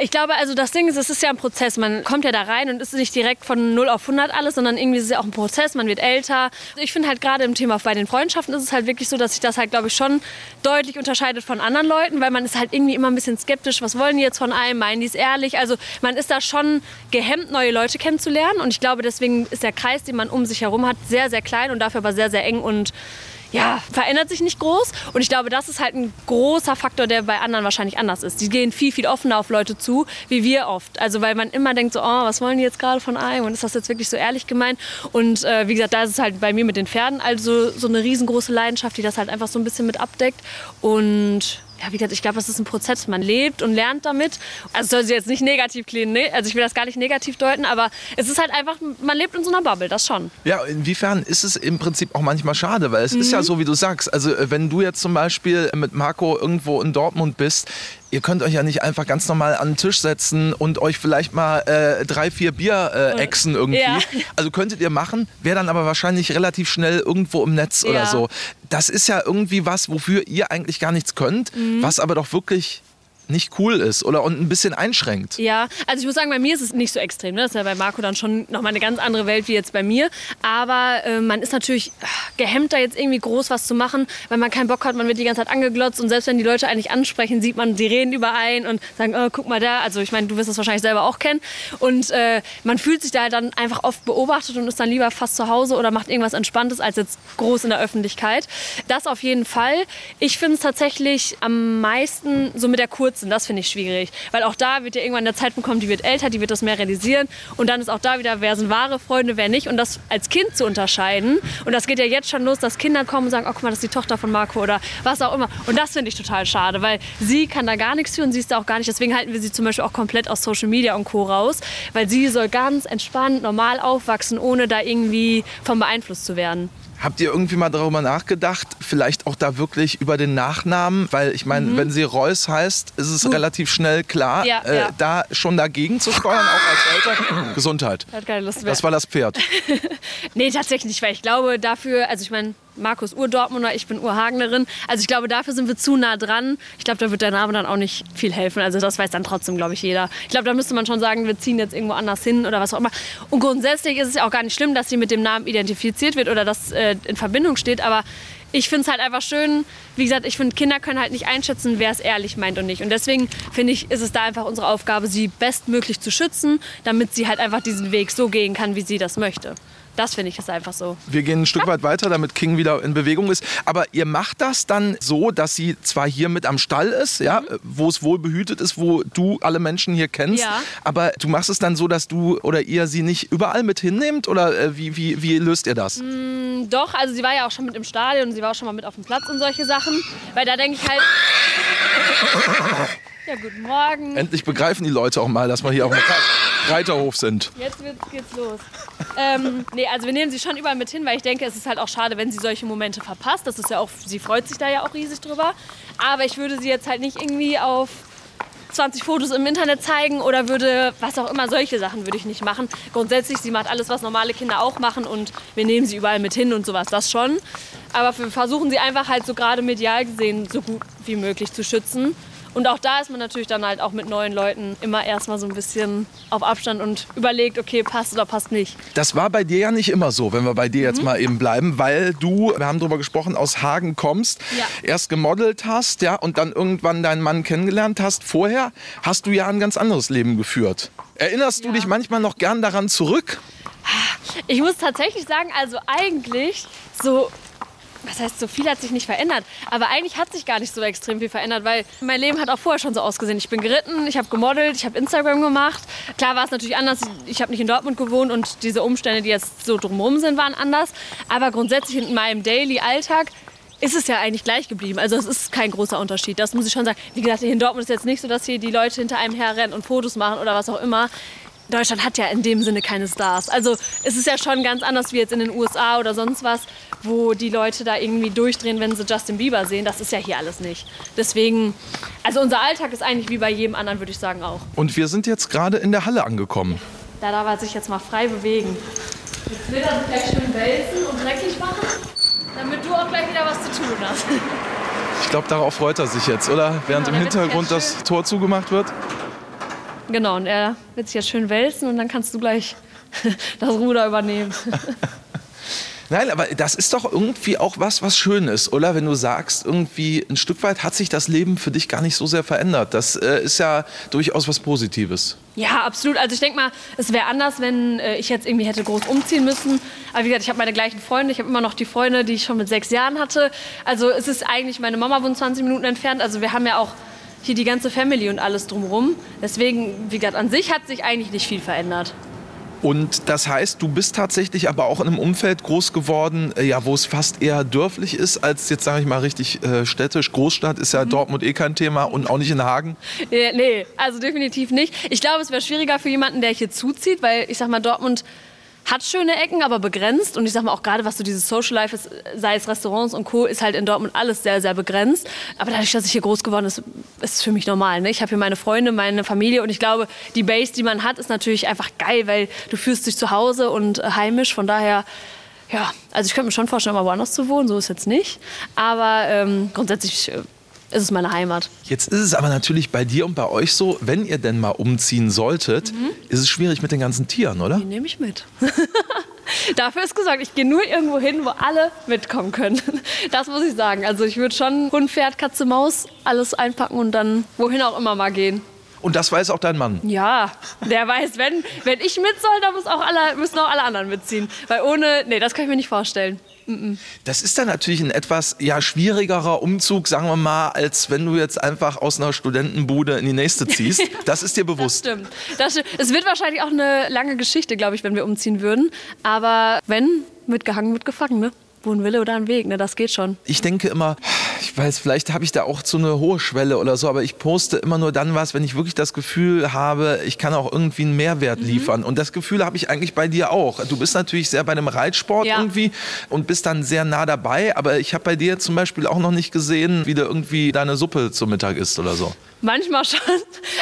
[SPEAKER 2] Ich glaube, also das Ding ist, es ist ja ein Prozess. Man kommt ja da rein und ist nicht direkt von 0 auf 100 alles, sondern irgendwie ist es ja auch ein Prozess. Man wird älter. Ich finde halt gerade im Thema bei den Freundschaften ist es halt wirklich so, dass sich das halt, glaube ich, schon deutlich unterscheidet von anderen Leuten, weil man ist halt irgendwie immer ein bisschen skeptisch. Was wollen die jetzt von einem? Meinen die es ehrlich? Also man ist da schon gehemmt, neue Leute kennenzulernen. Und ich glaube, deswegen ist der Kreis, den man um sich herum hat, sehr, sehr klein und dafür aber sehr, sehr eng und ja, verändert sich nicht groß. Und ich glaube, das ist halt ein großer Faktor, der bei anderen wahrscheinlich anders ist. Die gehen viel, viel offener auf Leute zu, wie wir oft. Also weil man immer denkt so, oh, was wollen die jetzt gerade von einem? Und ist das jetzt wirklich so ehrlich gemeint? Und äh, wie gesagt, da ist es halt bei mir mit den Pferden also so eine riesengroße Leidenschaft, die das halt einfach so ein bisschen mit abdeckt. Und ja, wie gesagt, ich glaube, es ist ein Prozess. Man lebt und lernt damit. Also soll sie jetzt nicht negativ klingen, ne? Also ich will das gar nicht negativ deuten, aber es ist halt einfach, man lebt in so einer Bubble, das schon.
[SPEAKER 1] Ja, inwiefern ist es im Prinzip auch manchmal schade, weil es mhm. ist ja mhm. so, wie du sagst. Also wenn du jetzt zum Beispiel mit Marco irgendwo in Dortmund bist, ihr könnt euch ja nicht einfach ganz normal an den Tisch setzen und euch vielleicht mal äh, drei, vier Bier äh, exen irgendwie. Ja. Also könntet ihr machen, wäre dann aber wahrscheinlich relativ schnell irgendwo im Netz ja. oder so. Das ist ja irgendwie was, wofür ihr eigentlich gar nichts könnt, mhm. was aber doch wirklich nicht cool ist oder und ein bisschen einschränkt.
[SPEAKER 2] Ja, also ich muss sagen, bei mir ist es nicht so extrem. Ne? Das ist ja bei Marco dann schon nochmal eine ganz andere Welt wie jetzt bei mir. Aber äh, man ist natürlich ah, gehemmt, da jetzt irgendwie groß was zu machen, weil man keinen Bock hat. Man wird die ganze Zeit angeglotzt und selbst wenn die Leute eigentlich ansprechen, sieht man, sie reden überein und sagen, oh, guck mal da. Also ich meine, du wirst das wahrscheinlich selber auch kennen. Und äh, man fühlt sich da dann einfach oft beobachtet und ist dann lieber fast zu Hause oder macht irgendwas Entspanntes als jetzt groß in der Öffentlichkeit. Das auf jeden Fall. Ich finde es tatsächlich am meisten so mit der Kurz nutzen. Das finde ich schwierig. Weil auch da wird ja irgendwann der Zeitpunkt kommen, die wird älter, die wird das mehr realisieren. Und dann ist auch da wieder, wer sind wahre Freunde, wer nicht. Und das als Kind zu unterscheiden. Und das geht ja jetzt schon los, dass Kinder kommen und sagen, oh guck mal, das ist die Tochter von Marco oder was auch immer. Und das finde ich total schade, weil sie kann da gar nichts für und sie ist da auch gar nicht. Deswegen halten wir sie zum Beispiel auch komplett aus Social Media und Co. raus. Weil sie soll ganz entspannt, normal aufwachsen, ohne da irgendwie von beeinflusst zu werden.
[SPEAKER 1] Habt ihr irgendwie mal darüber nachgedacht, vielleicht auch da wirklich über den Nachnamen? Weil ich meine, mhm. wenn sie Reus heißt, ist es uh. relativ schnell klar, ja, äh, ja. da schon dagegen zu steuern, auch als Eltern. Gesundheit. Hat keine Lust mehr. Das war das Pferd.
[SPEAKER 2] nee, tatsächlich nicht, weil ich glaube dafür, also ich meine, Markus Ur-Dortmunder, ich bin Ur-Hagnerin. Also ich glaube, dafür sind wir zu nah dran. Ich glaube, da wird der Name dann auch nicht viel helfen. Also das weiß dann trotzdem, glaube ich, jeder. Ich glaube, da müsste man schon sagen, wir ziehen jetzt irgendwo anders hin oder was auch immer. Und grundsätzlich ist es ja auch gar nicht schlimm, dass sie mit dem Namen identifiziert wird oder das äh, in Verbindung steht. Aber ich finde es halt einfach schön, wie gesagt, ich finde, Kinder können halt nicht einschätzen, wer es ehrlich meint und nicht. Und deswegen finde ich, ist es da einfach unsere Aufgabe, sie bestmöglich zu schützen, damit sie halt einfach diesen Weg so gehen kann, wie sie das möchte. Das finde ich ist einfach so.
[SPEAKER 1] Wir gehen ein Stück weit weiter, damit King wieder in Bewegung ist. Aber ihr macht das dann so, dass sie zwar hier mit am Stall ist, ja, mhm. wo es wohl behütet ist, wo du alle Menschen hier kennst, ja. aber du machst es dann so, dass du oder ihr sie nicht überall mit hinnehmt oder äh, wie, wie, wie löst ihr das?
[SPEAKER 2] Mm, doch, also sie war ja auch schon mit im Stadion, sie war auch schon mal mit auf dem Platz und solche Sachen, weil da denke ich halt ja, guten Morgen.
[SPEAKER 1] Endlich begreifen die Leute auch mal, dass wir hier auf dem Reiterhof sind.
[SPEAKER 2] Jetzt geht's los. Ähm, nee, also wir nehmen sie schon überall mit hin, weil ich denke, es ist halt auch schade, wenn sie solche Momente verpasst. Das ist ja auch, sie freut sich da ja auch riesig drüber. Aber ich würde sie jetzt halt nicht irgendwie auf 20 Fotos im Internet zeigen oder würde, was auch immer, solche Sachen würde ich nicht machen. Grundsätzlich, sie macht alles, was normale Kinder auch machen und wir nehmen sie überall mit hin und sowas, das schon. Aber wir versuchen sie einfach halt so gerade medial gesehen so gut wie möglich zu schützen. Und auch da ist man natürlich dann halt auch mit neuen Leuten immer erstmal so ein bisschen auf Abstand und überlegt, okay, passt oder passt nicht.
[SPEAKER 1] Das war bei dir ja nicht immer so, wenn wir bei dir jetzt mhm. mal eben bleiben, weil du, wir haben darüber gesprochen, aus Hagen kommst, ja. erst gemodelt hast, ja, und dann irgendwann deinen Mann kennengelernt hast. Vorher hast du ja ein ganz anderes Leben geführt. Erinnerst ja. du dich manchmal noch gern daran zurück?
[SPEAKER 2] Ich muss tatsächlich sagen, also eigentlich so was heißt, so viel hat sich nicht verändert. Aber eigentlich hat sich gar nicht so extrem viel verändert, weil mein Leben hat auch vorher schon so ausgesehen. Ich bin geritten, ich habe gemodelt, ich habe Instagram gemacht. Klar war es natürlich anders. Ich habe nicht in Dortmund gewohnt und diese Umstände, die jetzt so drumherum sind, waren anders. Aber grundsätzlich in meinem Daily-Alltag ist es ja eigentlich gleich geblieben. Also es ist kein großer Unterschied. Das muss ich schon sagen. Wie gesagt, hier in Dortmund ist jetzt nicht so, dass hier die Leute hinter einem herrennen und Fotos machen oder was auch immer. Deutschland hat ja in dem Sinne keine Stars. Also es ist ja schon ganz anders wie jetzt in den USA oder sonst was, wo die Leute da irgendwie durchdrehen, wenn sie Justin Bieber sehen. Das ist ja hier alles nicht. Deswegen, also unser Alltag ist eigentlich wie bei jedem anderen, würde ich sagen auch.
[SPEAKER 1] Und wir sind jetzt gerade in der Halle angekommen.
[SPEAKER 2] Da darf er sich jetzt mal frei bewegen. Jetzt will er sich gleich schön wälzen und dreckig machen, damit du auch gleich wieder was zu tun hast.
[SPEAKER 1] Ich glaube, darauf freut er sich jetzt, oder? Während ja, im Hintergrund das Tor zugemacht wird.
[SPEAKER 2] Genau, und er wird sich jetzt schön wälzen und dann kannst du gleich das Ruder übernehmen.
[SPEAKER 1] Nein, aber das ist doch irgendwie auch was, was schön ist, oder? Wenn du sagst, irgendwie ein Stück weit hat sich das Leben für dich gar nicht so sehr verändert. Das äh, ist ja durchaus was Positives.
[SPEAKER 2] Ja, absolut. Also ich denke mal, es wäre anders, wenn äh, ich jetzt irgendwie hätte groß umziehen müssen. Aber wie gesagt, ich habe meine gleichen Freunde. Ich habe immer noch die Freunde, die ich schon mit sechs Jahren hatte. Also es ist eigentlich, meine Mama wohnt 20 Minuten entfernt. Also wir haben ja auch hier die ganze Family und alles drumherum. Deswegen, wie gesagt, an sich hat sich eigentlich nicht viel verändert.
[SPEAKER 1] Und das heißt, du bist tatsächlich aber auch in einem Umfeld groß geworden, äh, ja, wo es fast eher dörflich ist, als jetzt sage ich mal richtig äh, städtisch. Großstadt ist ja mhm. Dortmund eh kein Thema und auch nicht in Hagen.
[SPEAKER 2] Nee, also definitiv nicht. Ich glaube, es wäre schwieriger für jemanden, der hier zuzieht, weil ich sag mal, Dortmund hat schöne Ecken, aber begrenzt. Und ich sag mal auch gerade, was so dieses Social Life ist, sei es Restaurants und Co., ist halt in Dortmund alles sehr, sehr begrenzt. Aber dadurch, dass ich hier groß geworden bin, ist es für mich normal. Ne? Ich habe hier meine Freunde, meine Familie und ich glaube, die Base, die man hat, ist natürlich einfach geil, weil du fühlst dich zu Hause und äh, heimisch. Von daher ja, also ich könnte mir schon vorstellen, mal woanders zu wohnen, so ist jetzt nicht. Aber ähm, grundsätzlich ist es meine Heimat.
[SPEAKER 1] Jetzt ist es aber natürlich bei dir und bei euch so, wenn ihr denn mal umziehen solltet, mhm. ist es schwierig mit den ganzen Tieren, oder?
[SPEAKER 2] Die nehme ich mit. Dafür ist gesagt, ich gehe nur irgendwo hin, wo alle mitkommen können. Das muss ich sagen. Also ich würde schon Hund, Pferd, Katze, Maus alles einpacken und dann wohin auch immer mal gehen.
[SPEAKER 1] Und das weiß auch dein Mann.
[SPEAKER 2] Ja, der weiß, wenn, wenn ich mit soll, dann muss auch alle, müssen auch alle anderen mitziehen. Weil ohne, nee, das kann ich mir nicht vorstellen.
[SPEAKER 1] Das ist dann natürlich ein etwas ja, schwierigerer Umzug, sagen wir mal, als wenn du jetzt einfach aus einer Studentenbude in die nächste ziehst. Das ist dir bewusst.
[SPEAKER 2] Das stimmt. Das stimmt. Es wird wahrscheinlich auch eine lange Geschichte, glaube ich, wenn wir umziehen würden. Aber wenn, mitgehangen, mitgefangen, ne? Wo ein Wille oder ein Weg, ne? Das geht schon.
[SPEAKER 1] Ich denke immer, ich weiß, vielleicht habe ich da auch so eine hohe Schwelle oder so, aber ich poste immer nur dann was, wenn ich wirklich das Gefühl habe, ich kann auch irgendwie einen Mehrwert mhm. liefern. Und das Gefühl habe ich eigentlich bei dir auch. Du bist natürlich sehr bei dem Reitsport ja. irgendwie und bist dann sehr nah dabei, aber ich habe bei dir zum Beispiel auch noch nicht gesehen, wie du irgendwie deine Suppe zum Mittag isst oder so.
[SPEAKER 2] Manchmal schon.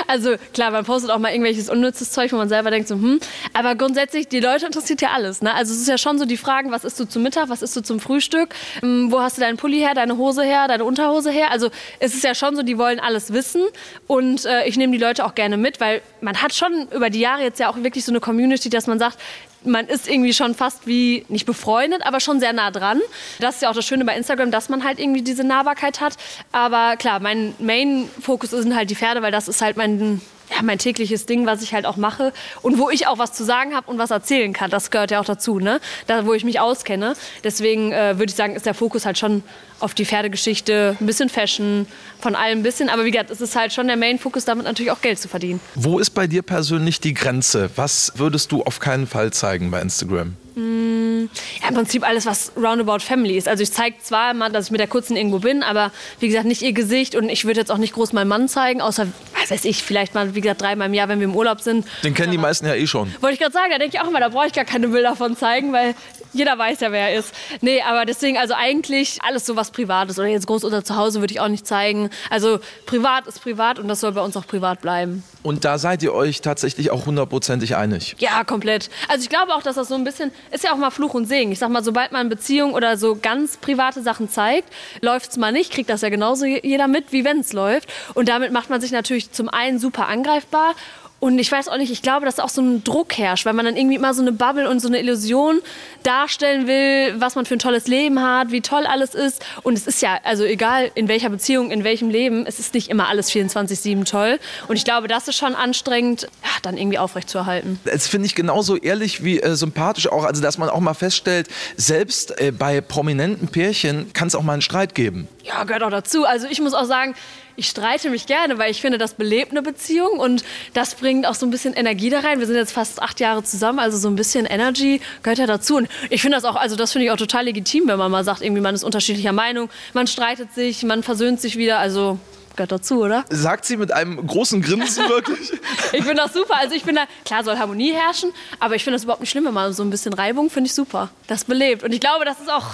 [SPEAKER 2] Also klar, man postet auch mal irgendwelches unnützes Zeug, wo man selber denkt so, hm. Aber grundsätzlich, die Leute interessiert ja alles. Ne? Also es ist ja schon so die Fragen, was isst du zum Mittag, was isst du zum Frühstück, ähm, wo hast du deinen Pulli her, deine Hose her, deine Unterhose her. Also es ist ja schon so, die wollen alles wissen. Und äh, ich nehme die Leute auch gerne mit, weil man hat schon über die Jahre jetzt ja auch wirklich so eine Community, dass man sagt, man ist irgendwie schon fast wie, nicht befreundet, aber schon sehr nah dran. Das ist ja auch das Schöne bei Instagram, dass man halt irgendwie diese Nahbarkeit hat. Aber klar, mein Main-Fokus sind halt die Pferde, weil das ist halt mein ja, mein tägliches Ding, was ich halt auch mache und wo ich auch was zu sagen habe und was erzählen kann. Das gehört ja auch dazu, ne? Da, wo ich mich auskenne. Deswegen äh, würde ich sagen, ist der Fokus halt schon auf die Pferdegeschichte, ein bisschen Fashion, von allem ein bisschen. Aber wie gesagt, es ist halt schon der Main-Fokus, damit natürlich auch Geld zu verdienen.
[SPEAKER 1] Wo ist bei dir persönlich die Grenze? Was würdest du auf keinen Fall zeigen bei Instagram?
[SPEAKER 2] Ja, im Prinzip alles, was Roundabout Family ist. Also ich zeige zwar mal, dass ich mit der Kurzen irgendwo bin, aber wie gesagt, nicht ihr Gesicht und ich würde jetzt auch nicht groß meinen Mann zeigen, außer, was weiß ich, vielleicht mal, wie gesagt, dreimal im Jahr, wenn wir im Urlaub sind.
[SPEAKER 1] Den kennen die meisten ja eh schon.
[SPEAKER 2] Wollte ich gerade sagen, da denke ich auch immer, da brauche ich gar keine Bilder von zeigen, weil jeder weiß ja, wer er ist. Nee, aber deswegen, also eigentlich alles so was Privates oder jetzt groß oder zu Hause würde ich auch nicht zeigen. Also privat ist privat und das soll bei uns auch privat bleiben.
[SPEAKER 1] Und da seid ihr euch tatsächlich auch hundertprozentig einig.
[SPEAKER 2] Ja, komplett. Also ich glaube auch, dass das so ein bisschen, ist ja auch mal Fluch und Segen. Ich sag mal, sobald man Beziehung oder so ganz private Sachen zeigt, läuft's mal nicht, kriegt das ja genauso jeder mit, wie wenn's läuft. Und damit macht man sich natürlich zum einen super angreifbar und ich weiß auch nicht, ich glaube, dass auch so ein Druck herrscht, weil man dann irgendwie immer so eine Bubble und so eine Illusion darstellen will, was man für ein tolles Leben hat, wie toll alles ist. Und es ist ja, also egal in welcher Beziehung, in welchem Leben, es ist nicht immer alles 24-7 toll. Und ich glaube, das ist schon anstrengend, ja, dann irgendwie aufrechtzuerhalten.
[SPEAKER 1] Das finde ich genauso ehrlich wie äh, sympathisch auch. Also, dass man auch mal feststellt, selbst äh, bei prominenten Pärchen kann es auch mal einen Streit geben.
[SPEAKER 2] Ja, gehört auch dazu. Also ich muss auch sagen, ich streite mich gerne, weil ich finde, das belebt eine Beziehung und das bringt auch so ein bisschen Energie da rein. Wir sind jetzt fast acht Jahre zusammen, also so ein bisschen Energy gehört ja dazu. Und ich finde das auch, also das finde ich auch total legitim, wenn man mal sagt, irgendwie man ist unterschiedlicher Meinung, man streitet sich, man versöhnt sich wieder. Also gehört dazu, oder?
[SPEAKER 1] Sagt sie mit einem großen Grinsen wirklich?
[SPEAKER 2] ich finde das super. Also ich bin da, klar soll Harmonie herrschen, aber ich finde das überhaupt nicht schlimm, wenn man so ein bisschen Reibung finde ich super. Das belebt. Und ich glaube, das ist auch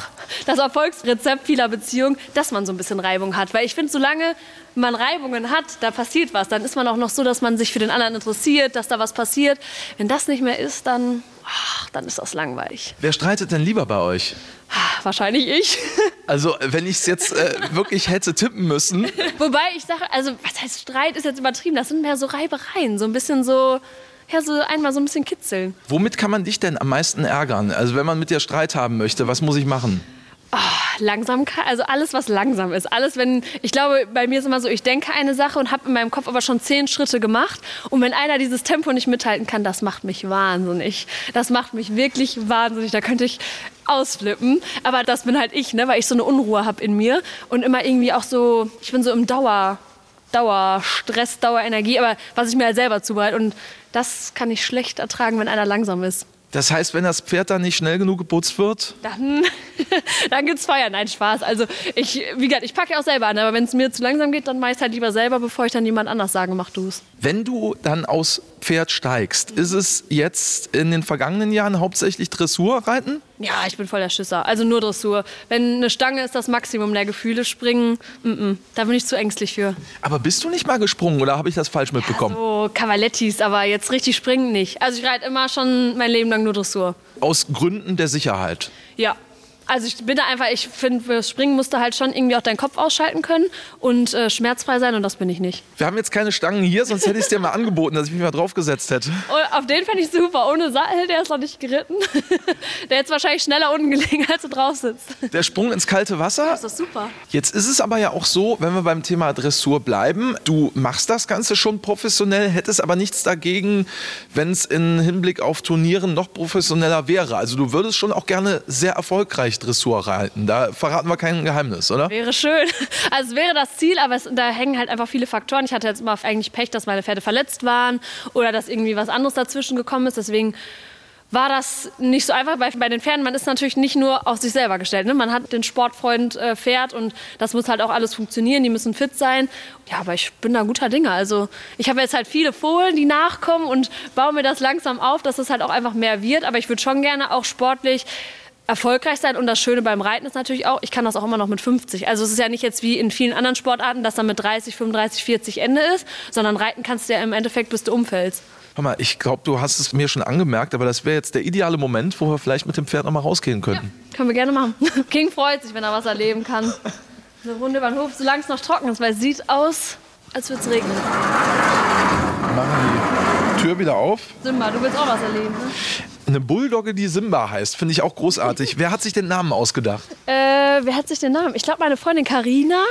[SPEAKER 2] das Erfolgsrezept vieler Beziehungen, dass man so ein bisschen Reibung hat. Weil ich finde, solange man Reibungen hat, da passiert was. Dann ist man auch noch so, dass man sich für den anderen interessiert, dass da was passiert. Wenn das nicht mehr ist, dann, ach, dann ist das langweilig.
[SPEAKER 1] Wer streitet denn lieber bei euch?
[SPEAKER 2] Wahrscheinlich ich.
[SPEAKER 1] Also, wenn ich es jetzt äh, wirklich hätte tippen müssen.
[SPEAKER 2] Wobei ich sage, also, was heißt Streit ist jetzt übertrieben. Das sind mehr so Reibereien. So ein bisschen so, ja, so einmal so ein bisschen kitzeln.
[SPEAKER 1] Womit kann man dich denn am meisten ärgern? Also, wenn man mit dir Streit haben möchte, was muss ich machen?
[SPEAKER 2] Oh, Langsamkeit, also alles, was langsam ist. Alles, wenn, ich glaube, bei mir ist immer so, ich denke eine Sache und habe in meinem Kopf aber schon zehn Schritte gemacht. Und wenn einer dieses Tempo nicht mithalten kann, das macht mich wahnsinnig. Das macht mich wirklich wahnsinnig. Da könnte ich ausflippen. Aber das bin halt ich, ne? weil ich so eine Unruhe habe in mir. Und immer irgendwie auch so, ich bin so im Dauer, Dauerstress, Dauerenergie, aber was ich mir halt selber zubereite. Und das kann ich schlecht ertragen, wenn einer langsam ist.
[SPEAKER 1] Das heißt, wenn das Pferd dann nicht schnell genug geputzt wird?
[SPEAKER 2] Dann, dann gibt's Feier. Nein, Spaß. Also ich, wie gesagt, ich packe ja auch selber an, aber wenn es mir zu langsam geht, dann mache ich halt lieber selber, bevor ich dann jemand anders sage, mach du's.
[SPEAKER 1] Wenn du dann aus Pferd steigst, ist es jetzt in den vergangenen Jahren hauptsächlich Dressurreiten?
[SPEAKER 2] Ja, ich bin voll der Schisser. Also nur Dressur. Wenn eine Stange ist das Maximum der Gefühle, springen, mm -mm, da bin ich zu ängstlich für.
[SPEAKER 1] Aber bist du nicht mal gesprungen oder habe ich das falsch mitbekommen?
[SPEAKER 2] So Cavalettis, aber jetzt richtig springen nicht. Also ich reite immer schon mein Leben lang nur Dressur.
[SPEAKER 1] Aus Gründen der Sicherheit.
[SPEAKER 2] Ja, also ich bin da einfach, ich finde, fürs Springen musst du halt schon irgendwie auch deinen Kopf ausschalten können und äh, schmerzfrei sein und das bin ich nicht.
[SPEAKER 1] Wir haben jetzt keine Stangen hier, sonst hätte ich es dir mal angeboten, dass ich mich mal draufgesetzt hätte.
[SPEAKER 2] Und auf den fände ich super. Ohne Sattel, der ist noch nicht geritten. der hätte wahrscheinlich schneller unten gelegen, als du drauf sitzt.
[SPEAKER 1] Der Sprung ins kalte Wasser.
[SPEAKER 2] Das ist super.
[SPEAKER 1] Jetzt ist es aber ja auch so, wenn wir beim Thema Dressur bleiben, du machst das Ganze schon professionell, hättest aber nichts dagegen, wenn es im Hinblick auf Turnieren noch professioneller wäre. Also du würdest schon auch gerne sehr erfolgreich Dressur reiten. Da verraten wir kein Geheimnis, oder?
[SPEAKER 2] Wäre schön. Also es wäre das Ziel, aber es, da hängen halt einfach viele Faktoren. Ich hatte jetzt immer eigentlich Pech, dass meine Pferde verletzt waren oder dass irgendwie was anderes dazwischen gekommen ist. Deswegen war das nicht so einfach, weil bei den Pferden, man ist natürlich nicht nur auf sich selber gestellt. Ne? Man hat den Sportfreund äh, Pferd und das muss halt auch alles funktionieren, die müssen fit sein. Ja, aber ich bin da guter Dinge. Also ich habe jetzt halt viele Fohlen, die nachkommen und baue mir das langsam auf, dass es halt auch einfach mehr wird. Aber ich würde schon gerne auch sportlich erfolgreich sein. Und das Schöne beim Reiten ist natürlich auch, ich kann das auch immer noch mit 50. Also es ist ja nicht jetzt wie in vielen anderen Sportarten, dass dann mit 30, 35, 40 Ende ist, sondern reiten kannst du ja im Endeffekt, bis du umfällst.
[SPEAKER 1] Hör mal, ich glaube, du hast es mir schon angemerkt, aber das wäre jetzt der ideale Moment, wo wir vielleicht mit dem Pferd noch mal rausgehen könnten.
[SPEAKER 2] Ja, können wir gerne machen. King freut sich, wenn er was erleben kann. Eine Runde über den Hof, solange es noch trocken ist, weil es sieht aus, als würde es regnen.
[SPEAKER 1] Machen die Tür wieder auf.
[SPEAKER 2] Simba, du willst auch was erleben, ne?
[SPEAKER 1] Eine Bulldogge, die Simba heißt, finde ich auch großartig. Wer hat sich den Namen ausgedacht?
[SPEAKER 2] Äh, wer hat sich den Namen? Ich glaube, meine Freundin Karina.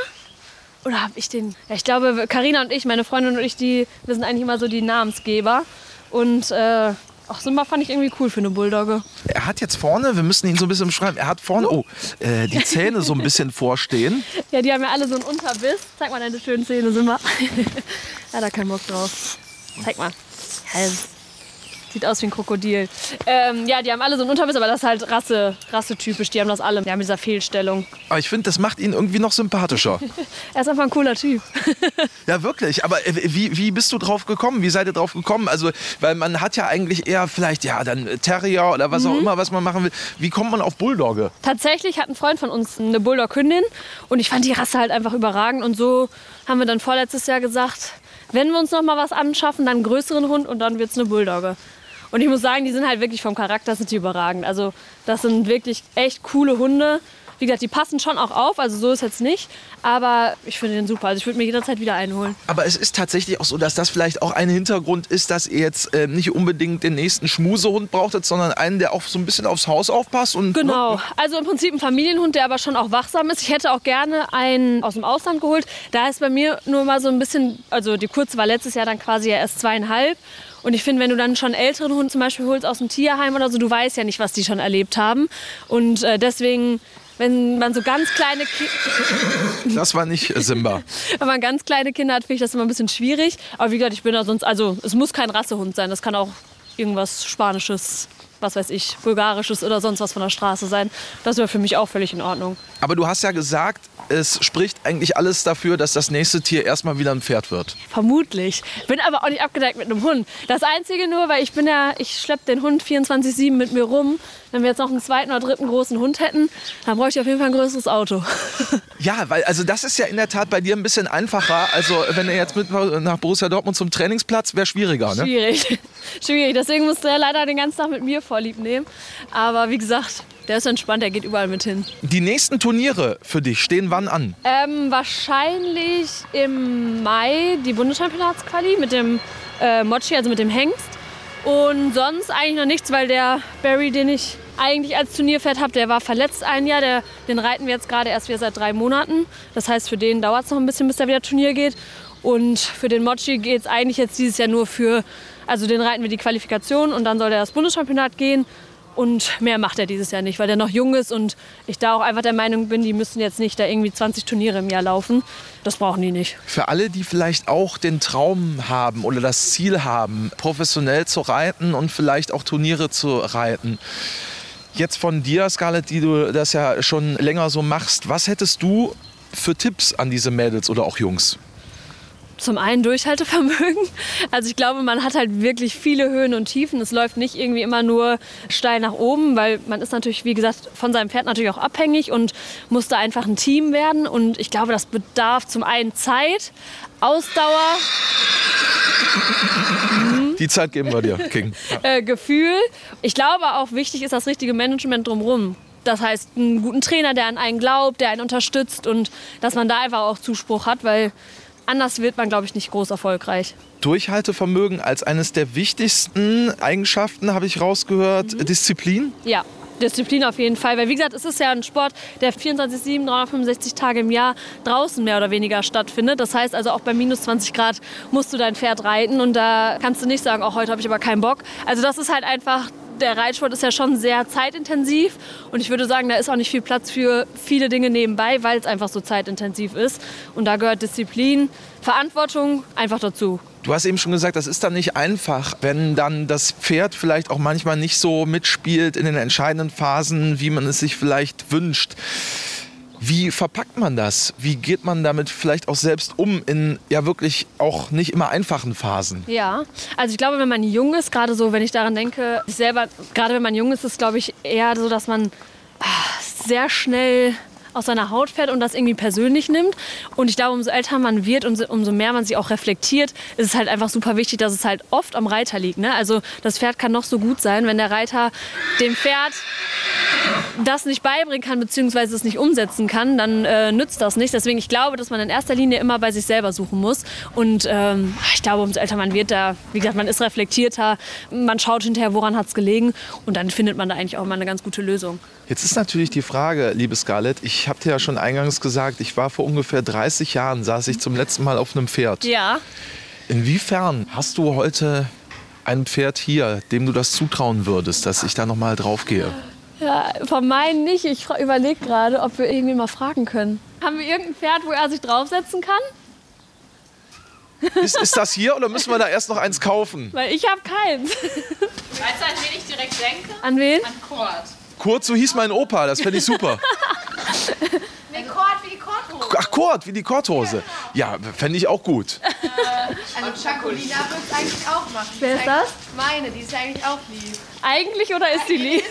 [SPEAKER 2] Oder habe ich den? Ja, ich glaube, Karina und ich, meine Freundin und ich, die, wir sind eigentlich immer so die Namensgeber. Und äh, ach, Simba fand ich irgendwie cool für eine Bulldogge.
[SPEAKER 1] Er hat jetzt vorne, wir müssen ihn so ein bisschen beschreiben, er hat vorne, oh, äh, die Zähne so ein bisschen vorstehen.
[SPEAKER 2] Ja, die haben ja alle so einen Unterbiss. Zeig mal deine schönen Zähne, Simba. ja, da keinen Bock drauf. Zeig mal. Ja, Sieht aus wie ein Krokodil. Ähm, ja, die haben alle so einen Unterbiss, aber das ist halt Rasse, rassetypisch. Die haben das alle. Die haben dieser Fehlstellung.
[SPEAKER 1] Aber ich finde, das macht ihn irgendwie noch sympathischer.
[SPEAKER 2] er ist einfach ein cooler Typ.
[SPEAKER 1] ja, wirklich. Aber äh, wie, wie bist du drauf gekommen? Wie seid ihr drauf gekommen? Also, weil man hat ja eigentlich eher vielleicht, ja, dann Terrier oder was mhm. auch immer, was man machen will. Wie kommt man auf Bulldogge?
[SPEAKER 2] Tatsächlich hat ein Freund von uns eine Bulldog-Hündin und ich fand die Rasse halt einfach überragend. Und so haben wir dann vorletztes Jahr gesagt, wenn wir uns noch mal was anschaffen, dann einen größeren Hund und dann wird es eine Bulldogge. Und ich muss sagen, die sind halt wirklich vom Charakter sind die überragend. Also das sind wirklich echt coole Hunde. Wie gesagt, die passen schon auch auf, also so ist jetzt nicht. Aber ich finde den super. Also ich würde mir jederzeit wieder einholen.
[SPEAKER 1] Aber es ist tatsächlich auch so, dass das vielleicht auch ein Hintergrund ist, dass ihr jetzt äh, nicht unbedingt den nächsten Schmusehund brauchtet, sondern einen, der auch so ein bisschen aufs Haus aufpasst. Und,
[SPEAKER 2] genau. Ne? Also im Prinzip ein Familienhund, der aber schon auch wachsam ist. Ich hätte auch gerne einen aus dem Ausland geholt. Da ist bei mir nur mal so ein bisschen, also die kurze war letztes Jahr dann quasi ja erst zweieinhalb. Und ich finde, wenn du dann schon älteren Hund zum Beispiel holst aus dem Tierheim oder so, du weißt ja nicht, was die schon erlebt haben. Und äh, deswegen wenn man so ganz kleine Kinder.
[SPEAKER 1] Das war nicht Simba.
[SPEAKER 2] wenn man ganz kleine Kinder hat, finde ich das immer ein bisschen schwierig. Aber wie gesagt, ich bin da sonst, also es muss kein Rassehund sein, das kann auch irgendwas Spanisches was weiß ich, bulgarisches oder sonst was von der Straße sein. Das wäre für mich auch völlig in Ordnung.
[SPEAKER 1] Aber du hast ja gesagt, es spricht eigentlich alles dafür, dass das nächste Tier erstmal wieder ein Pferd wird.
[SPEAKER 2] Vermutlich. Bin aber auch nicht abgedeckt mit einem Hund. Das Einzige nur, weil ich bin ja, ich schleppe den Hund 24-7 mit mir rum. Wenn wir jetzt noch einen zweiten oder dritten großen Hund hätten, dann bräuchte ich auf jeden Fall ein größeres Auto.
[SPEAKER 1] ja, weil also das ist ja in der Tat bei dir ein bisschen einfacher. Also wenn er jetzt mit nach Borussia Dortmund zum Trainingsplatz, wäre schwieriger, ne?
[SPEAKER 2] Schwierig. Schwierig. Deswegen musste er leider den ganzen Tag mit mir vorlieb nehmen. Aber wie gesagt, der ist entspannt, der geht überall mit hin.
[SPEAKER 1] Die nächsten Turniere für dich stehen wann an?
[SPEAKER 2] Ähm, wahrscheinlich im Mai die Bundeschampionatsquali mit dem äh, Mochi, also mit dem Hengst. Und sonst eigentlich noch nichts, weil der Barry, den ich eigentlich als Turnierpferd habe, der war verletzt ein Jahr. Der, den reiten wir jetzt gerade erst wieder seit drei Monaten. Das heißt, für den dauert es noch ein bisschen, bis er wieder Turnier geht. Und für den Mochi geht es eigentlich jetzt dieses Jahr nur für, also den reiten wir die Qualifikation und dann soll er das Bundeschampionat gehen. Und mehr macht er dieses Jahr nicht, weil er noch jung ist und ich da auch einfach der Meinung bin, die müssen jetzt nicht da irgendwie 20 Turniere im Jahr laufen. Das brauchen die nicht.
[SPEAKER 1] Für alle, die vielleicht auch den Traum haben oder das Ziel haben, professionell zu reiten und vielleicht auch Turniere zu reiten. Jetzt von dir, Scarlett, die du das ja schon länger so machst, was hättest du für Tipps an diese Mädels oder auch Jungs?
[SPEAKER 2] Zum einen Durchhaltevermögen. Also ich glaube, man hat halt wirklich viele Höhen und Tiefen. Es läuft nicht irgendwie immer nur steil nach oben, weil man ist natürlich, wie gesagt, von seinem Pferd natürlich auch abhängig und muss da einfach ein Team werden. Und ich glaube, das bedarf zum einen Zeit, Ausdauer.
[SPEAKER 1] Die Zeit geben wir dir, King.
[SPEAKER 2] Ja. Äh, Gefühl. Ich glaube auch wichtig ist das richtige Management drumherum. Das heißt, einen guten Trainer, der an einen glaubt, der einen unterstützt und dass man da einfach auch Zuspruch hat, weil Anders wird man, glaube ich, nicht groß erfolgreich.
[SPEAKER 1] Durchhaltevermögen als eines der wichtigsten Eigenschaften, habe ich rausgehört. Mhm. Disziplin?
[SPEAKER 2] Ja, Disziplin auf jeden Fall. Weil wie gesagt, es ist ja ein Sport, der 24-7, 365 Tage im Jahr draußen mehr oder weniger stattfindet. Das heißt also auch bei minus 20 Grad musst du dein Pferd reiten und da kannst du nicht sagen, auch heute habe ich aber keinen Bock. Also das ist halt einfach der Reitsport ist ja schon sehr zeitintensiv und ich würde sagen, da ist auch nicht viel Platz für viele Dinge nebenbei, weil es einfach so zeitintensiv ist. Und da gehört Disziplin, Verantwortung einfach dazu.
[SPEAKER 1] Du hast eben schon gesagt, das ist dann nicht einfach, wenn dann das Pferd vielleicht auch manchmal nicht so mitspielt in den entscheidenden Phasen, wie man es sich vielleicht wünscht. Wie verpackt man das? Wie geht man damit vielleicht auch selbst um in ja wirklich auch nicht immer einfachen Phasen?
[SPEAKER 2] Ja, also ich glaube, wenn man jung ist, gerade so, wenn ich daran denke, ich selber, gerade wenn man jung ist, ist glaube ich eher so, dass man ah, sehr schnell aus seiner Haut fährt und das irgendwie persönlich nimmt. Und ich glaube, umso älter man wird und umso mehr man sich auch reflektiert, ist es halt einfach super wichtig, dass es halt oft am Reiter liegt. Ne? Also das Pferd kann noch so gut sein, wenn der Reiter dem Pferd das nicht beibringen kann, beziehungsweise es nicht umsetzen kann, dann äh, nützt das nicht. Deswegen, ich glaube, dass man in erster Linie immer bei sich selber suchen muss. Und ähm, ich glaube, umso älter man wird, da, wie gesagt, man ist reflektierter, man schaut hinterher, woran hat es gelegen und dann findet man da eigentlich auch immer eine ganz gute Lösung.
[SPEAKER 1] Jetzt ist natürlich die Frage, liebe Scarlett, ich habe dir ja schon eingangs gesagt, ich war vor ungefähr 30 Jahren, saß ich zum letzten Mal auf einem Pferd.
[SPEAKER 2] Ja.
[SPEAKER 1] Inwiefern hast du heute ein Pferd hier, dem du das zutrauen würdest, dass ich da noch mal drauf gehe?
[SPEAKER 2] Ja, von meinen nicht. Ich überlege gerade, ob wir irgendwie mal fragen können. Haben wir irgendein Pferd, wo er sich draufsetzen kann?
[SPEAKER 1] Ist, ist das hier oder müssen wir da erst noch eins kaufen?
[SPEAKER 2] Weil ich habe keins.
[SPEAKER 4] Weißt du, an wen ich direkt denke?
[SPEAKER 2] An wen?
[SPEAKER 4] An Kord.
[SPEAKER 1] Kurt, so hieß mein Opa, das fände ich super.
[SPEAKER 4] Nee, Kord wie die Kordhose.
[SPEAKER 1] Ach, Kurt, wie die Korthose. Ja, fände ich auch gut.
[SPEAKER 4] Also Chacolina wird es eigentlich auch machen.
[SPEAKER 2] Wer ist das?
[SPEAKER 4] Meine, die ist ja eigentlich auch lieb.
[SPEAKER 2] Eigentlich oder ist die lieb.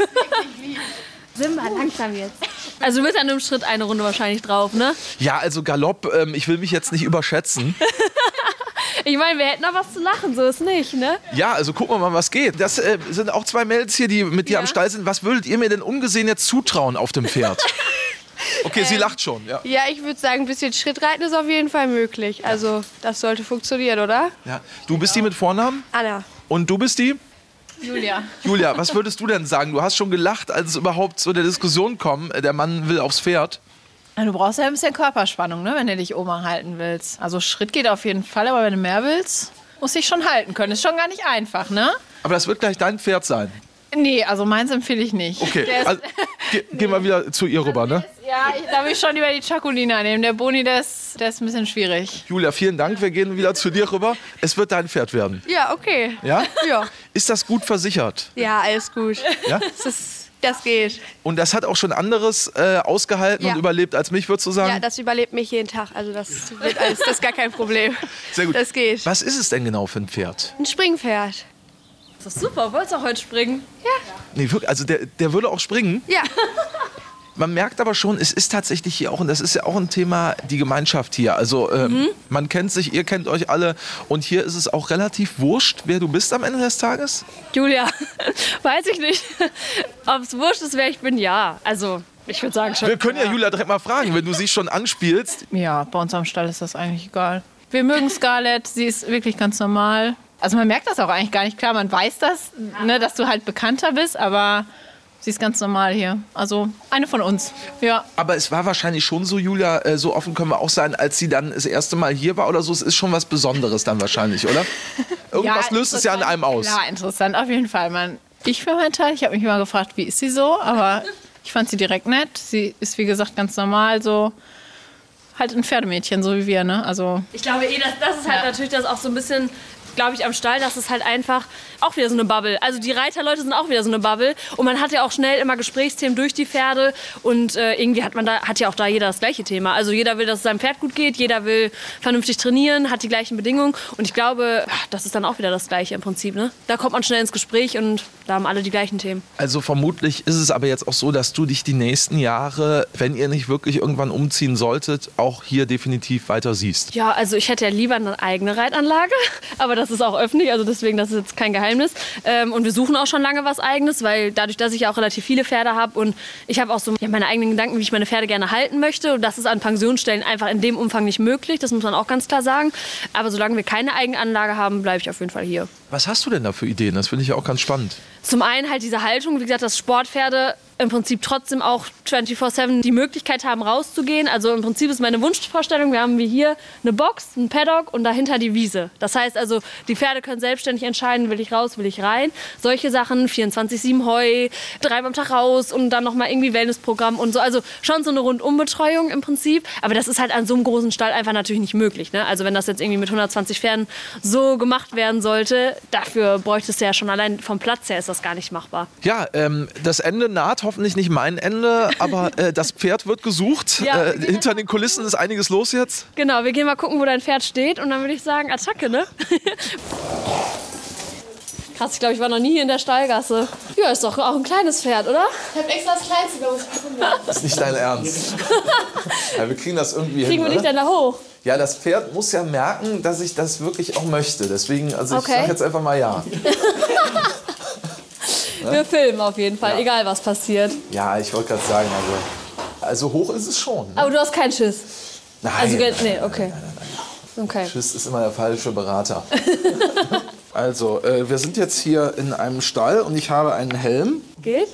[SPEAKER 2] Simba, langsam jetzt. Also du bist an einem Schritt eine Runde wahrscheinlich drauf, ne?
[SPEAKER 1] Ja, also Galopp, ähm, ich will mich jetzt nicht überschätzen.
[SPEAKER 2] Ich meine, wir hätten noch was zu lachen, so ist nicht, ne?
[SPEAKER 1] Ja, also gucken wir mal, was geht. Das äh, sind auch zwei Mädels hier, die mit dir
[SPEAKER 2] Ja.
[SPEAKER 1] am Stall sind. Was würdet ihr mir denn ungesehen jetzt zutrauen auf dem Pferd? Okay, sie lacht schon, ja.
[SPEAKER 5] Ja, ich würde sagen, ein bisschen Schrittreiten ist auf jeden Fall möglich. Also, das sollte funktionieren, oder?
[SPEAKER 1] ja. Du bist die mit Vornamen
[SPEAKER 5] Anna.
[SPEAKER 1] und du bist die?
[SPEAKER 4] Julia.
[SPEAKER 1] Julia, was würdest du denn sagen? Du hast schon gelacht, als es überhaupt zu der Diskussion kam, äh, der Mann will aufs Pferd.
[SPEAKER 6] Du brauchst ja ein bisschen Körperspannung, ne, wenn du dich oben halten willst. Also Schritt geht auf jeden Fall, aber wenn du mehr willst, musst du dich schon halten können. Ist schon gar nicht einfach, ne?
[SPEAKER 1] Aber das wird gleich dein Pferd sein.
[SPEAKER 6] Nee, also meins empfehle ich nicht.
[SPEAKER 1] Okay,
[SPEAKER 6] ist,
[SPEAKER 1] also, ge gehen wir wieder zu ihr rüber, ne?
[SPEAKER 6] ja, ich, da will ich schon lieber die Chacolina nehmen. Der Boni, der ist, der ist ein bisschen schwierig.
[SPEAKER 1] Julia, vielen Dank. Wir gehen wieder zu dir rüber. Es wird dein Pferd werden.
[SPEAKER 5] Ja, okay.
[SPEAKER 1] Ja?
[SPEAKER 5] Ja.
[SPEAKER 1] Ist das gut versichert?
[SPEAKER 5] Ja, alles gut.
[SPEAKER 1] Ja?
[SPEAKER 5] Das, ist, das geht.
[SPEAKER 1] Und das hat auch schon anderes äh, ausgehalten
[SPEAKER 5] Ja.
[SPEAKER 1] und überlebt als mich, würdest du sagen?
[SPEAKER 5] Ja, das überlebt mich jeden Tag. Also, das wird alles, das ist gar kein Problem.
[SPEAKER 1] Sehr gut.
[SPEAKER 5] Das geht.
[SPEAKER 1] Was ist es denn genau für ein Pferd?
[SPEAKER 5] Ein Springpferd.
[SPEAKER 2] Das ist super, wolltest auch heute springen?
[SPEAKER 1] Nee, wirklich, also der, der würde auch springen.
[SPEAKER 5] Ja.
[SPEAKER 1] Man merkt aber schon, es ist tatsächlich hier auch, und das ist ja auch ein Thema, die Gemeinschaft hier. Also ähm, man kennt sich, ihr kennt euch alle und hier ist es auch relativ wurscht, wer du bist am Ende des Tages.
[SPEAKER 2] Julia, weiß ich nicht. Ob es wurscht ist, wer ich bin, ja. Also, ich würde sagen schon.
[SPEAKER 1] Wir können ja Julia direkt mal fragen, wenn du sie schon anspielst.
[SPEAKER 6] Ja, bei uns am Stall ist das eigentlich egal. Wir mögen Scarlett, sie ist wirklich ganz normal. Also man merkt das auch eigentlich gar nicht. Klar, man weiß das, ne, dass du halt bekannter bist, aber sie ist ganz normal hier. Also eine von uns. Ja.
[SPEAKER 1] Aber es war wahrscheinlich schon so, Julia, äh, so offen können wir auch sein, als sie dann das erste Mal hier war oder so. Es ist schon was Besonderes dann wahrscheinlich, oder? Irgendwas löst es ja an einem aus.
[SPEAKER 6] Klar, interessant auf jeden Fall. Man, ich für meinen Teil, ich habe mich immer gefragt, wie ist sie so, aber ich fand sie direkt nett. Sie ist, wie gesagt, ganz normal so. Halt ein Pferdemädchen, so wie wir, ne? Also
[SPEAKER 2] Ich glaube eh, das, das ist halt
[SPEAKER 6] Ja.
[SPEAKER 2] natürlich das auch so ein bisschen, glaube ich, am Stall, das ist halt einfach auch wieder so eine Bubble. Also die Reiterleute sind auch wieder so eine Bubble und man hat ja auch schnell immer Gesprächsthemen durch die Pferde und äh, irgendwie hat man da, hat ja auch da jeder das gleiche Thema. Also jeder will, dass es seinem Pferd gut geht, jeder will vernünftig trainieren, hat die gleichen Bedingungen und ich glaube, ach, das ist dann auch wieder das Gleiche im Prinzip, ne? Da kommt man schnell ins Gespräch und da haben alle die gleichen Themen.
[SPEAKER 1] Also vermutlich ist es aber jetzt auch so, dass du dich die nächsten Jahre, wenn ihr nicht wirklich irgendwann umziehen solltet, auch hier definitiv weiter siehst.
[SPEAKER 2] Ja, also ich hätte ja lieber eine eigene Reitanlage, aber das ist auch öffentlich, also deswegen, das ist jetzt kein Geheimnis. Ähm, und wir suchen auch schon lange was Eigenes, weil dadurch, dass ich auch relativ viele Pferde habe und ich habe auch so ja, meine eigenen Gedanken, wie ich meine Pferde gerne halten möchte. Und das ist an Pensionsstellen einfach in dem Umfang nicht möglich, das muss man auch ganz klar sagen. Aber solange wir keine Eigenanlage haben, bleibe ich auf jeden Fall hier.
[SPEAKER 1] Was hast du denn da für Ideen? Das finde ich ja auch ganz spannend.
[SPEAKER 2] Zum einen halt diese Haltung, wie gesagt, dass Sportpferde im Prinzip trotzdem auch 24-7 die Möglichkeit haben, rauszugehen. Also im Prinzip ist meine Wunschvorstellung, wir haben hier eine Box, ein Paddock und dahinter die Wiese. Das heißt also, die Pferde können selbstständig entscheiden, will ich raus, will ich rein. Solche Sachen, 24-7 Heu, dreimal am Tag raus und dann nochmal irgendwie Wellnessprogramm und so. Also schon so eine Rundumbetreuung im Prinzip. Aber das ist halt an so einem großen Stall einfach natürlich nicht möglich. Ne? Also wenn das jetzt irgendwie mit 120 Pferden so gemacht werden sollte, dafür bräuchte es ja schon allein vom Platz her ist das gar nicht machbar.
[SPEAKER 1] Ja, ähm, das Ende naht, hoffentlich nicht mein Ende, aber äh, das Pferd wird gesucht.
[SPEAKER 2] Ja.
[SPEAKER 1] äh, hinter den Kulissen ist einiges los jetzt.
[SPEAKER 2] Genau, wir gehen mal gucken, wo dein Pferd steht und dann würde ich sagen, Attacke, ne? Krass, ich glaube, ich war noch nie hier in der Stallgasse. Ja, ist doch auch ein kleines Pferd, oder?
[SPEAKER 5] Ich habe extra das Kleinste gefunden.
[SPEAKER 1] Das ist nicht dein Ernst. ja, wir kriegen das irgendwie
[SPEAKER 2] Kriegen wir
[SPEAKER 1] hin.
[SPEAKER 2] dich
[SPEAKER 1] oder?
[SPEAKER 2] denn da hoch?
[SPEAKER 1] Ja, das Pferd muss ja merken, dass ich das wirklich auch möchte. Deswegen, also ich
[SPEAKER 2] Okay.
[SPEAKER 1] sage jetzt einfach mal ja.
[SPEAKER 2] Wir filmen auf jeden Fall, egal was passiert.
[SPEAKER 1] Ja, ich wollte gerade sagen, also, also hoch ist es schon. Ne?
[SPEAKER 2] Aber du hast keinen Schiss.
[SPEAKER 1] Nein,
[SPEAKER 2] Also, ge-
[SPEAKER 1] nein,
[SPEAKER 2] nee, okay. Okay.
[SPEAKER 1] Schiss ist immer der falsche Berater. also, äh, wir sind jetzt hier in einem Stall und ich habe einen Helm.
[SPEAKER 2] Geht?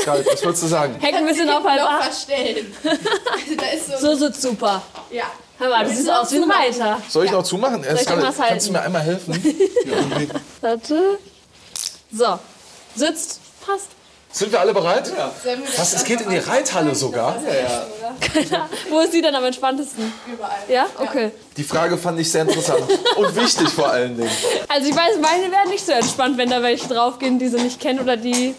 [SPEAKER 1] Scarlett, was würdest du sagen?
[SPEAKER 2] Hängt ein bisschen auf halb acht.
[SPEAKER 4] verstellen. Also so.
[SPEAKER 2] So sitzt super.
[SPEAKER 4] Ja.
[SPEAKER 2] Hör mal, du siehst aus wie ein Reiter.
[SPEAKER 1] Soll ich noch zumachen? Äh,
[SPEAKER 2] ich
[SPEAKER 1] Scarlett, kannst du mir einmal helfen?
[SPEAKER 2] Warte. So. Sitzt. Passt.
[SPEAKER 1] Sind wir alle bereit?
[SPEAKER 4] Das
[SPEAKER 1] Was, es geht in die Reithalle sogar?
[SPEAKER 2] Wo ist sie denn am entspanntesten?
[SPEAKER 4] überall?
[SPEAKER 2] Ja? Okay.
[SPEAKER 1] Die Frage fand ich sehr interessant und wichtig vor allen Dingen.
[SPEAKER 2] Also ich weiß, meine wären nicht so entspannt, wenn da welche draufgehen, die sie nicht kennen oder die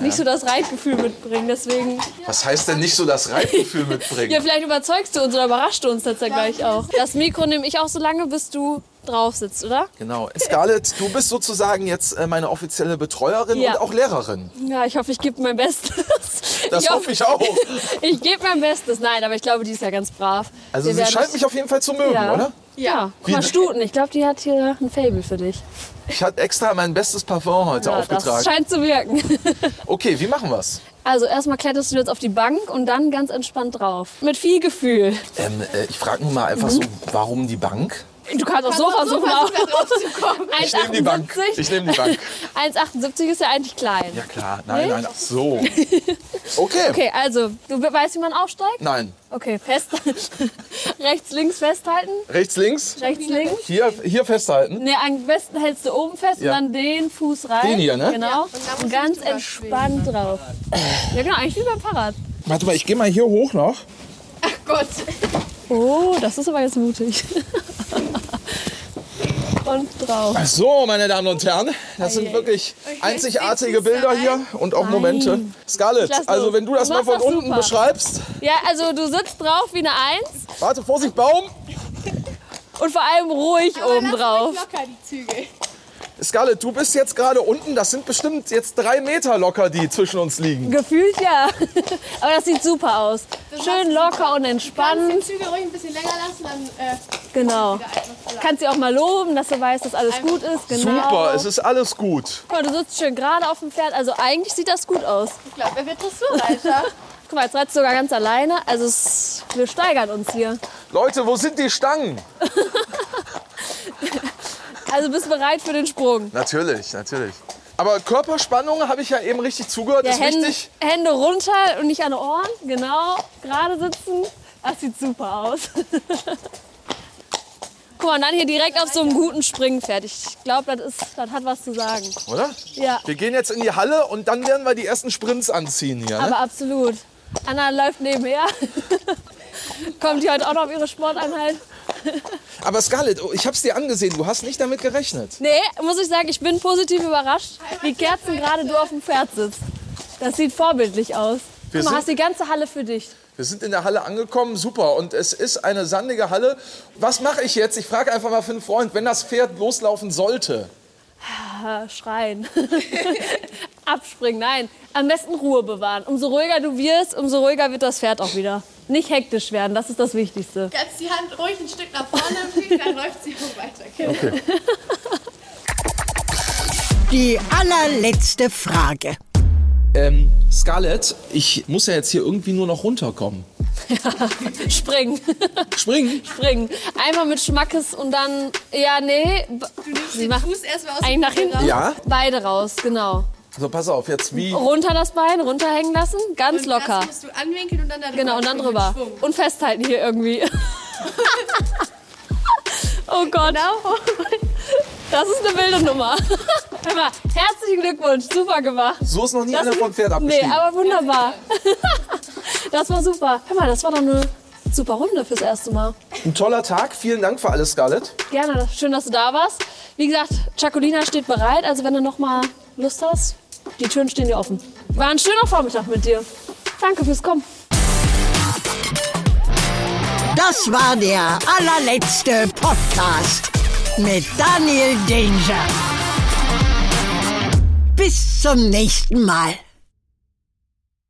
[SPEAKER 2] nicht so das Reitgefühl mitbringen. Deswegen.
[SPEAKER 1] Was heißt denn nicht so das Reitgefühl mitbringen?
[SPEAKER 2] Ja, vielleicht überzeugst du uns oder überraschst du uns jetzt ja gleich auch. Das Mikro nehme ich auch so lange, bis du drauf sitzt, oder?
[SPEAKER 1] Genau. Scarlett, du bist sozusagen jetzt äh, meine offizielle Betreuerin
[SPEAKER 2] Ja.
[SPEAKER 1] und auch Lehrerin.
[SPEAKER 2] Ja, ich hoffe, ich gebe mein Bestes.
[SPEAKER 1] Das hoffe ich auch.
[SPEAKER 2] Ich gebe mein Bestes. Nein, aber ich glaube, die ist ja ganz brav.
[SPEAKER 1] Also
[SPEAKER 2] Wir
[SPEAKER 1] sie
[SPEAKER 2] werden
[SPEAKER 1] scheint
[SPEAKER 2] es-
[SPEAKER 1] mich auf jeden Fall zu mögen,
[SPEAKER 2] Ja.
[SPEAKER 1] oder?
[SPEAKER 2] Ja, guck mal, Stuten. Ich glaube, die hat hier ein Fable für dich.
[SPEAKER 1] Ich hatte extra mein bestes Parfum heute
[SPEAKER 2] Ja, das
[SPEAKER 1] aufgetragen.
[SPEAKER 2] scheint zu wirken.
[SPEAKER 1] Okay, wie machen wir's?
[SPEAKER 2] Also erstmal kletterst du jetzt auf die Bank und dann ganz entspannt drauf. Mit viel Gefühl.
[SPEAKER 1] Ähm, äh, ich frage nur mal einfach so, warum die Bank?
[SPEAKER 2] Du kannst auch so versuchen. auch.
[SPEAKER 4] da drauf zu kommen.
[SPEAKER 1] Ich nehme die Bank.
[SPEAKER 2] 1,78.
[SPEAKER 1] Ich nehme die Bank.
[SPEAKER 2] 1,78 ist ja eigentlich klein.
[SPEAKER 1] Ja klar, nein, nein, ach so. Okay.
[SPEAKER 2] Okay, also, du weißt, wie man aufsteigt?
[SPEAKER 1] Nein.
[SPEAKER 2] Okay, fest. rechts, links festhalten.
[SPEAKER 1] Rechts, links.
[SPEAKER 2] Rechts, links.
[SPEAKER 1] Hier, hier festhalten.
[SPEAKER 2] Ne, am besten hältst du oben fest
[SPEAKER 1] Ja.
[SPEAKER 2] und dann den Fuß rein.
[SPEAKER 1] Den hier, ne?
[SPEAKER 2] Genau.
[SPEAKER 4] und dann musst
[SPEAKER 2] und
[SPEAKER 4] du
[SPEAKER 2] ganz entspannt drauf. Ja, genau, eigentlich wie beim Fahrrad.
[SPEAKER 1] Warte mal, ich gehe mal hier hoch noch.
[SPEAKER 4] Gott.
[SPEAKER 2] Oh, das ist aber jetzt mutig. Und drauf.
[SPEAKER 1] So, meine Damen und Herren, das sind wirklich einzigartige Bilder hier und auch Momente. Scarlett, also wenn du das mal von unten beschreibst.
[SPEAKER 2] Ja, also du sitzt drauf wie eine Eins
[SPEAKER 1] Warte, Vorsicht, Baum.
[SPEAKER 2] und vor allem ruhig oben drauf.
[SPEAKER 4] locker die Zügel.
[SPEAKER 1] Scarlett, du bist jetzt gerade unten. Das sind bestimmt jetzt drei Meter locker, die zwischen uns liegen.
[SPEAKER 2] Gefühlt ja. Aber das sieht super aus. Schön locker und
[SPEAKER 4] Kannst
[SPEAKER 2] entspannt.
[SPEAKER 4] die Zügel ruhig ein bisschen länger lassen, dann äh,
[SPEAKER 2] Genau. Kannst sie auch mal loben, dass du weißt, dass alles gut ist. Genau.
[SPEAKER 1] Super, es ist alles gut.
[SPEAKER 2] Guck mal, du sitzt schön gerade auf dem Pferd. Also eigentlich sieht das gut aus.
[SPEAKER 4] Ich glaube, er wird Dressurreiter.
[SPEAKER 2] Guck mal, jetzt reitest du sogar ganz alleine. Also es, wir steigern uns hier.
[SPEAKER 1] Leute, wo sind die Stangen?
[SPEAKER 2] Also bist bereit für den Sprung.
[SPEAKER 1] Natürlich, natürlich. Aber Körperspannung habe ich ja eben richtig zugehört,
[SPEAKER 2] Ja,
[SPEAKER 1] ist
[SPEAKER 2] Hände,
[SPEAKER 1] wichtig.
[SPEAKER 2] Hände runter und nicht an den Ohren. Genau. Gerade sitzen. Das sieht super aus. Guck mal, und dann hier direkt auf so einem guten Springpferd. Ich glaube, das, ist- das hat was zu sagen.
[SPEAKER 1] Oder?
[SPEAKER 2] Ja,
[SPEAKER 1] Wir gehen jetzt in die Halle und dann werden wir die ersten Sprints anziehen hier. Ne?
[SPEAKER 2] aber absolut. Anna läuft nebenher. Kommt die heute auch noch auf ihre Sporteinheit?
[SPEAKER 1] Aber Scarlett, oh, ich habe es dir angesehen, du hast nicht damit gerechnet.
[SPEAKER 2] Nee, muss ich sagen, ich bin positiv überrascht, wie Kerzen gerade du auf dem Pferd sitzt. Das sieht vorbildlich aus.
[SPEAKER 1] Sind-
[SPEAKER 2] hast die ganze Halle für dich.
[SPEAKER 1] Wir sind in der Halle angekommen, super. Und es ist eine sandige Halle. Was mache ich jetzt? Ich frage einfach mal für einen Freund, wenn das Pferd loslaufen sollte.
[SPEAKER 2] Ah, Schreien. Abspringen, nein. Am besten Ruhe bewahren. Umso ruhiger du wirst, umso ruhiger wird das Pferd auch wieder. Nicht hektisch werden, das ist das Wichtigste.
[SPEAKER 4] Kannst die Hand ruhig ein Stück nach vorne dann läuft sie auch weiter.
[SPEAKER 3] Die allerletzte Frage.
[SPEAKER 1] Ähm, Scarlett, ich muss ja jetzt hier irgendwie nur noch runterkommen.
[SPEAKER 2] Springen,
[SPEAKER 1] Springen?
[SPEAKER 2] springen. Einmal mit Schmackes und dann, ja, nee,
[SPEAKER 4] Du nimmst
[SPEAKER 2] Sie
[SPEAKER 4] den
[SPEAKER 2] macht-
[SPEAKER 4] Fuß erstmal aus
[SPEAKER 2] eigentlich nach
[SPEAKER 4] dem
[SPEAKER 2] hinten.
[SPEAKER 1] Ja.
[SPEAKER 2] Beide raus, genau.
[SPEAKER 1] So, pass auf, jetzt wie?
[SPEAKER 2] Runter das Bein, runterhängen lassen, ganz
[SPEAKER 4] Und
[SPEAKER 2] locker.
[SPEAKER 4] Das musst du anwinkeln und dann da drüber.
[SPEAKER 2] Genau, und dann drüber. Und festhalten hier irgendwie. oh Gott. Das ist eine wilde Nummer. Hör mal, herzlichen Glückwunsch, super gemacht.
[SPEAKER 1] So ist noch nie
[SPEAKER 2] Das
[SPEAKER 1] einer vom Pferd
[SPEAKER 2] Nee,
[SPEAKER 1] abgestiegen.
[SPEAKER 2] aber wunderbar. Das war super. Hör mal, das war doch eine super Runde fürs erste Mal.
[SPEAKER 1] Ein toller Tag, vielen Dank für alles, Scarlett.
[SPEAKER 2] Gerne, schön, dass du da warst. Wie gesagt, Chacolina steht bereit, also wenn du noch mal Lust hast, die Türen stehen dir offen. War ein schöner Vormittag mit dir. Danke fürs Kommen.
[SPEAKER 3] Das war der allerletzte Podcast mit Daniel Danger. Bis zum nächsten Mal.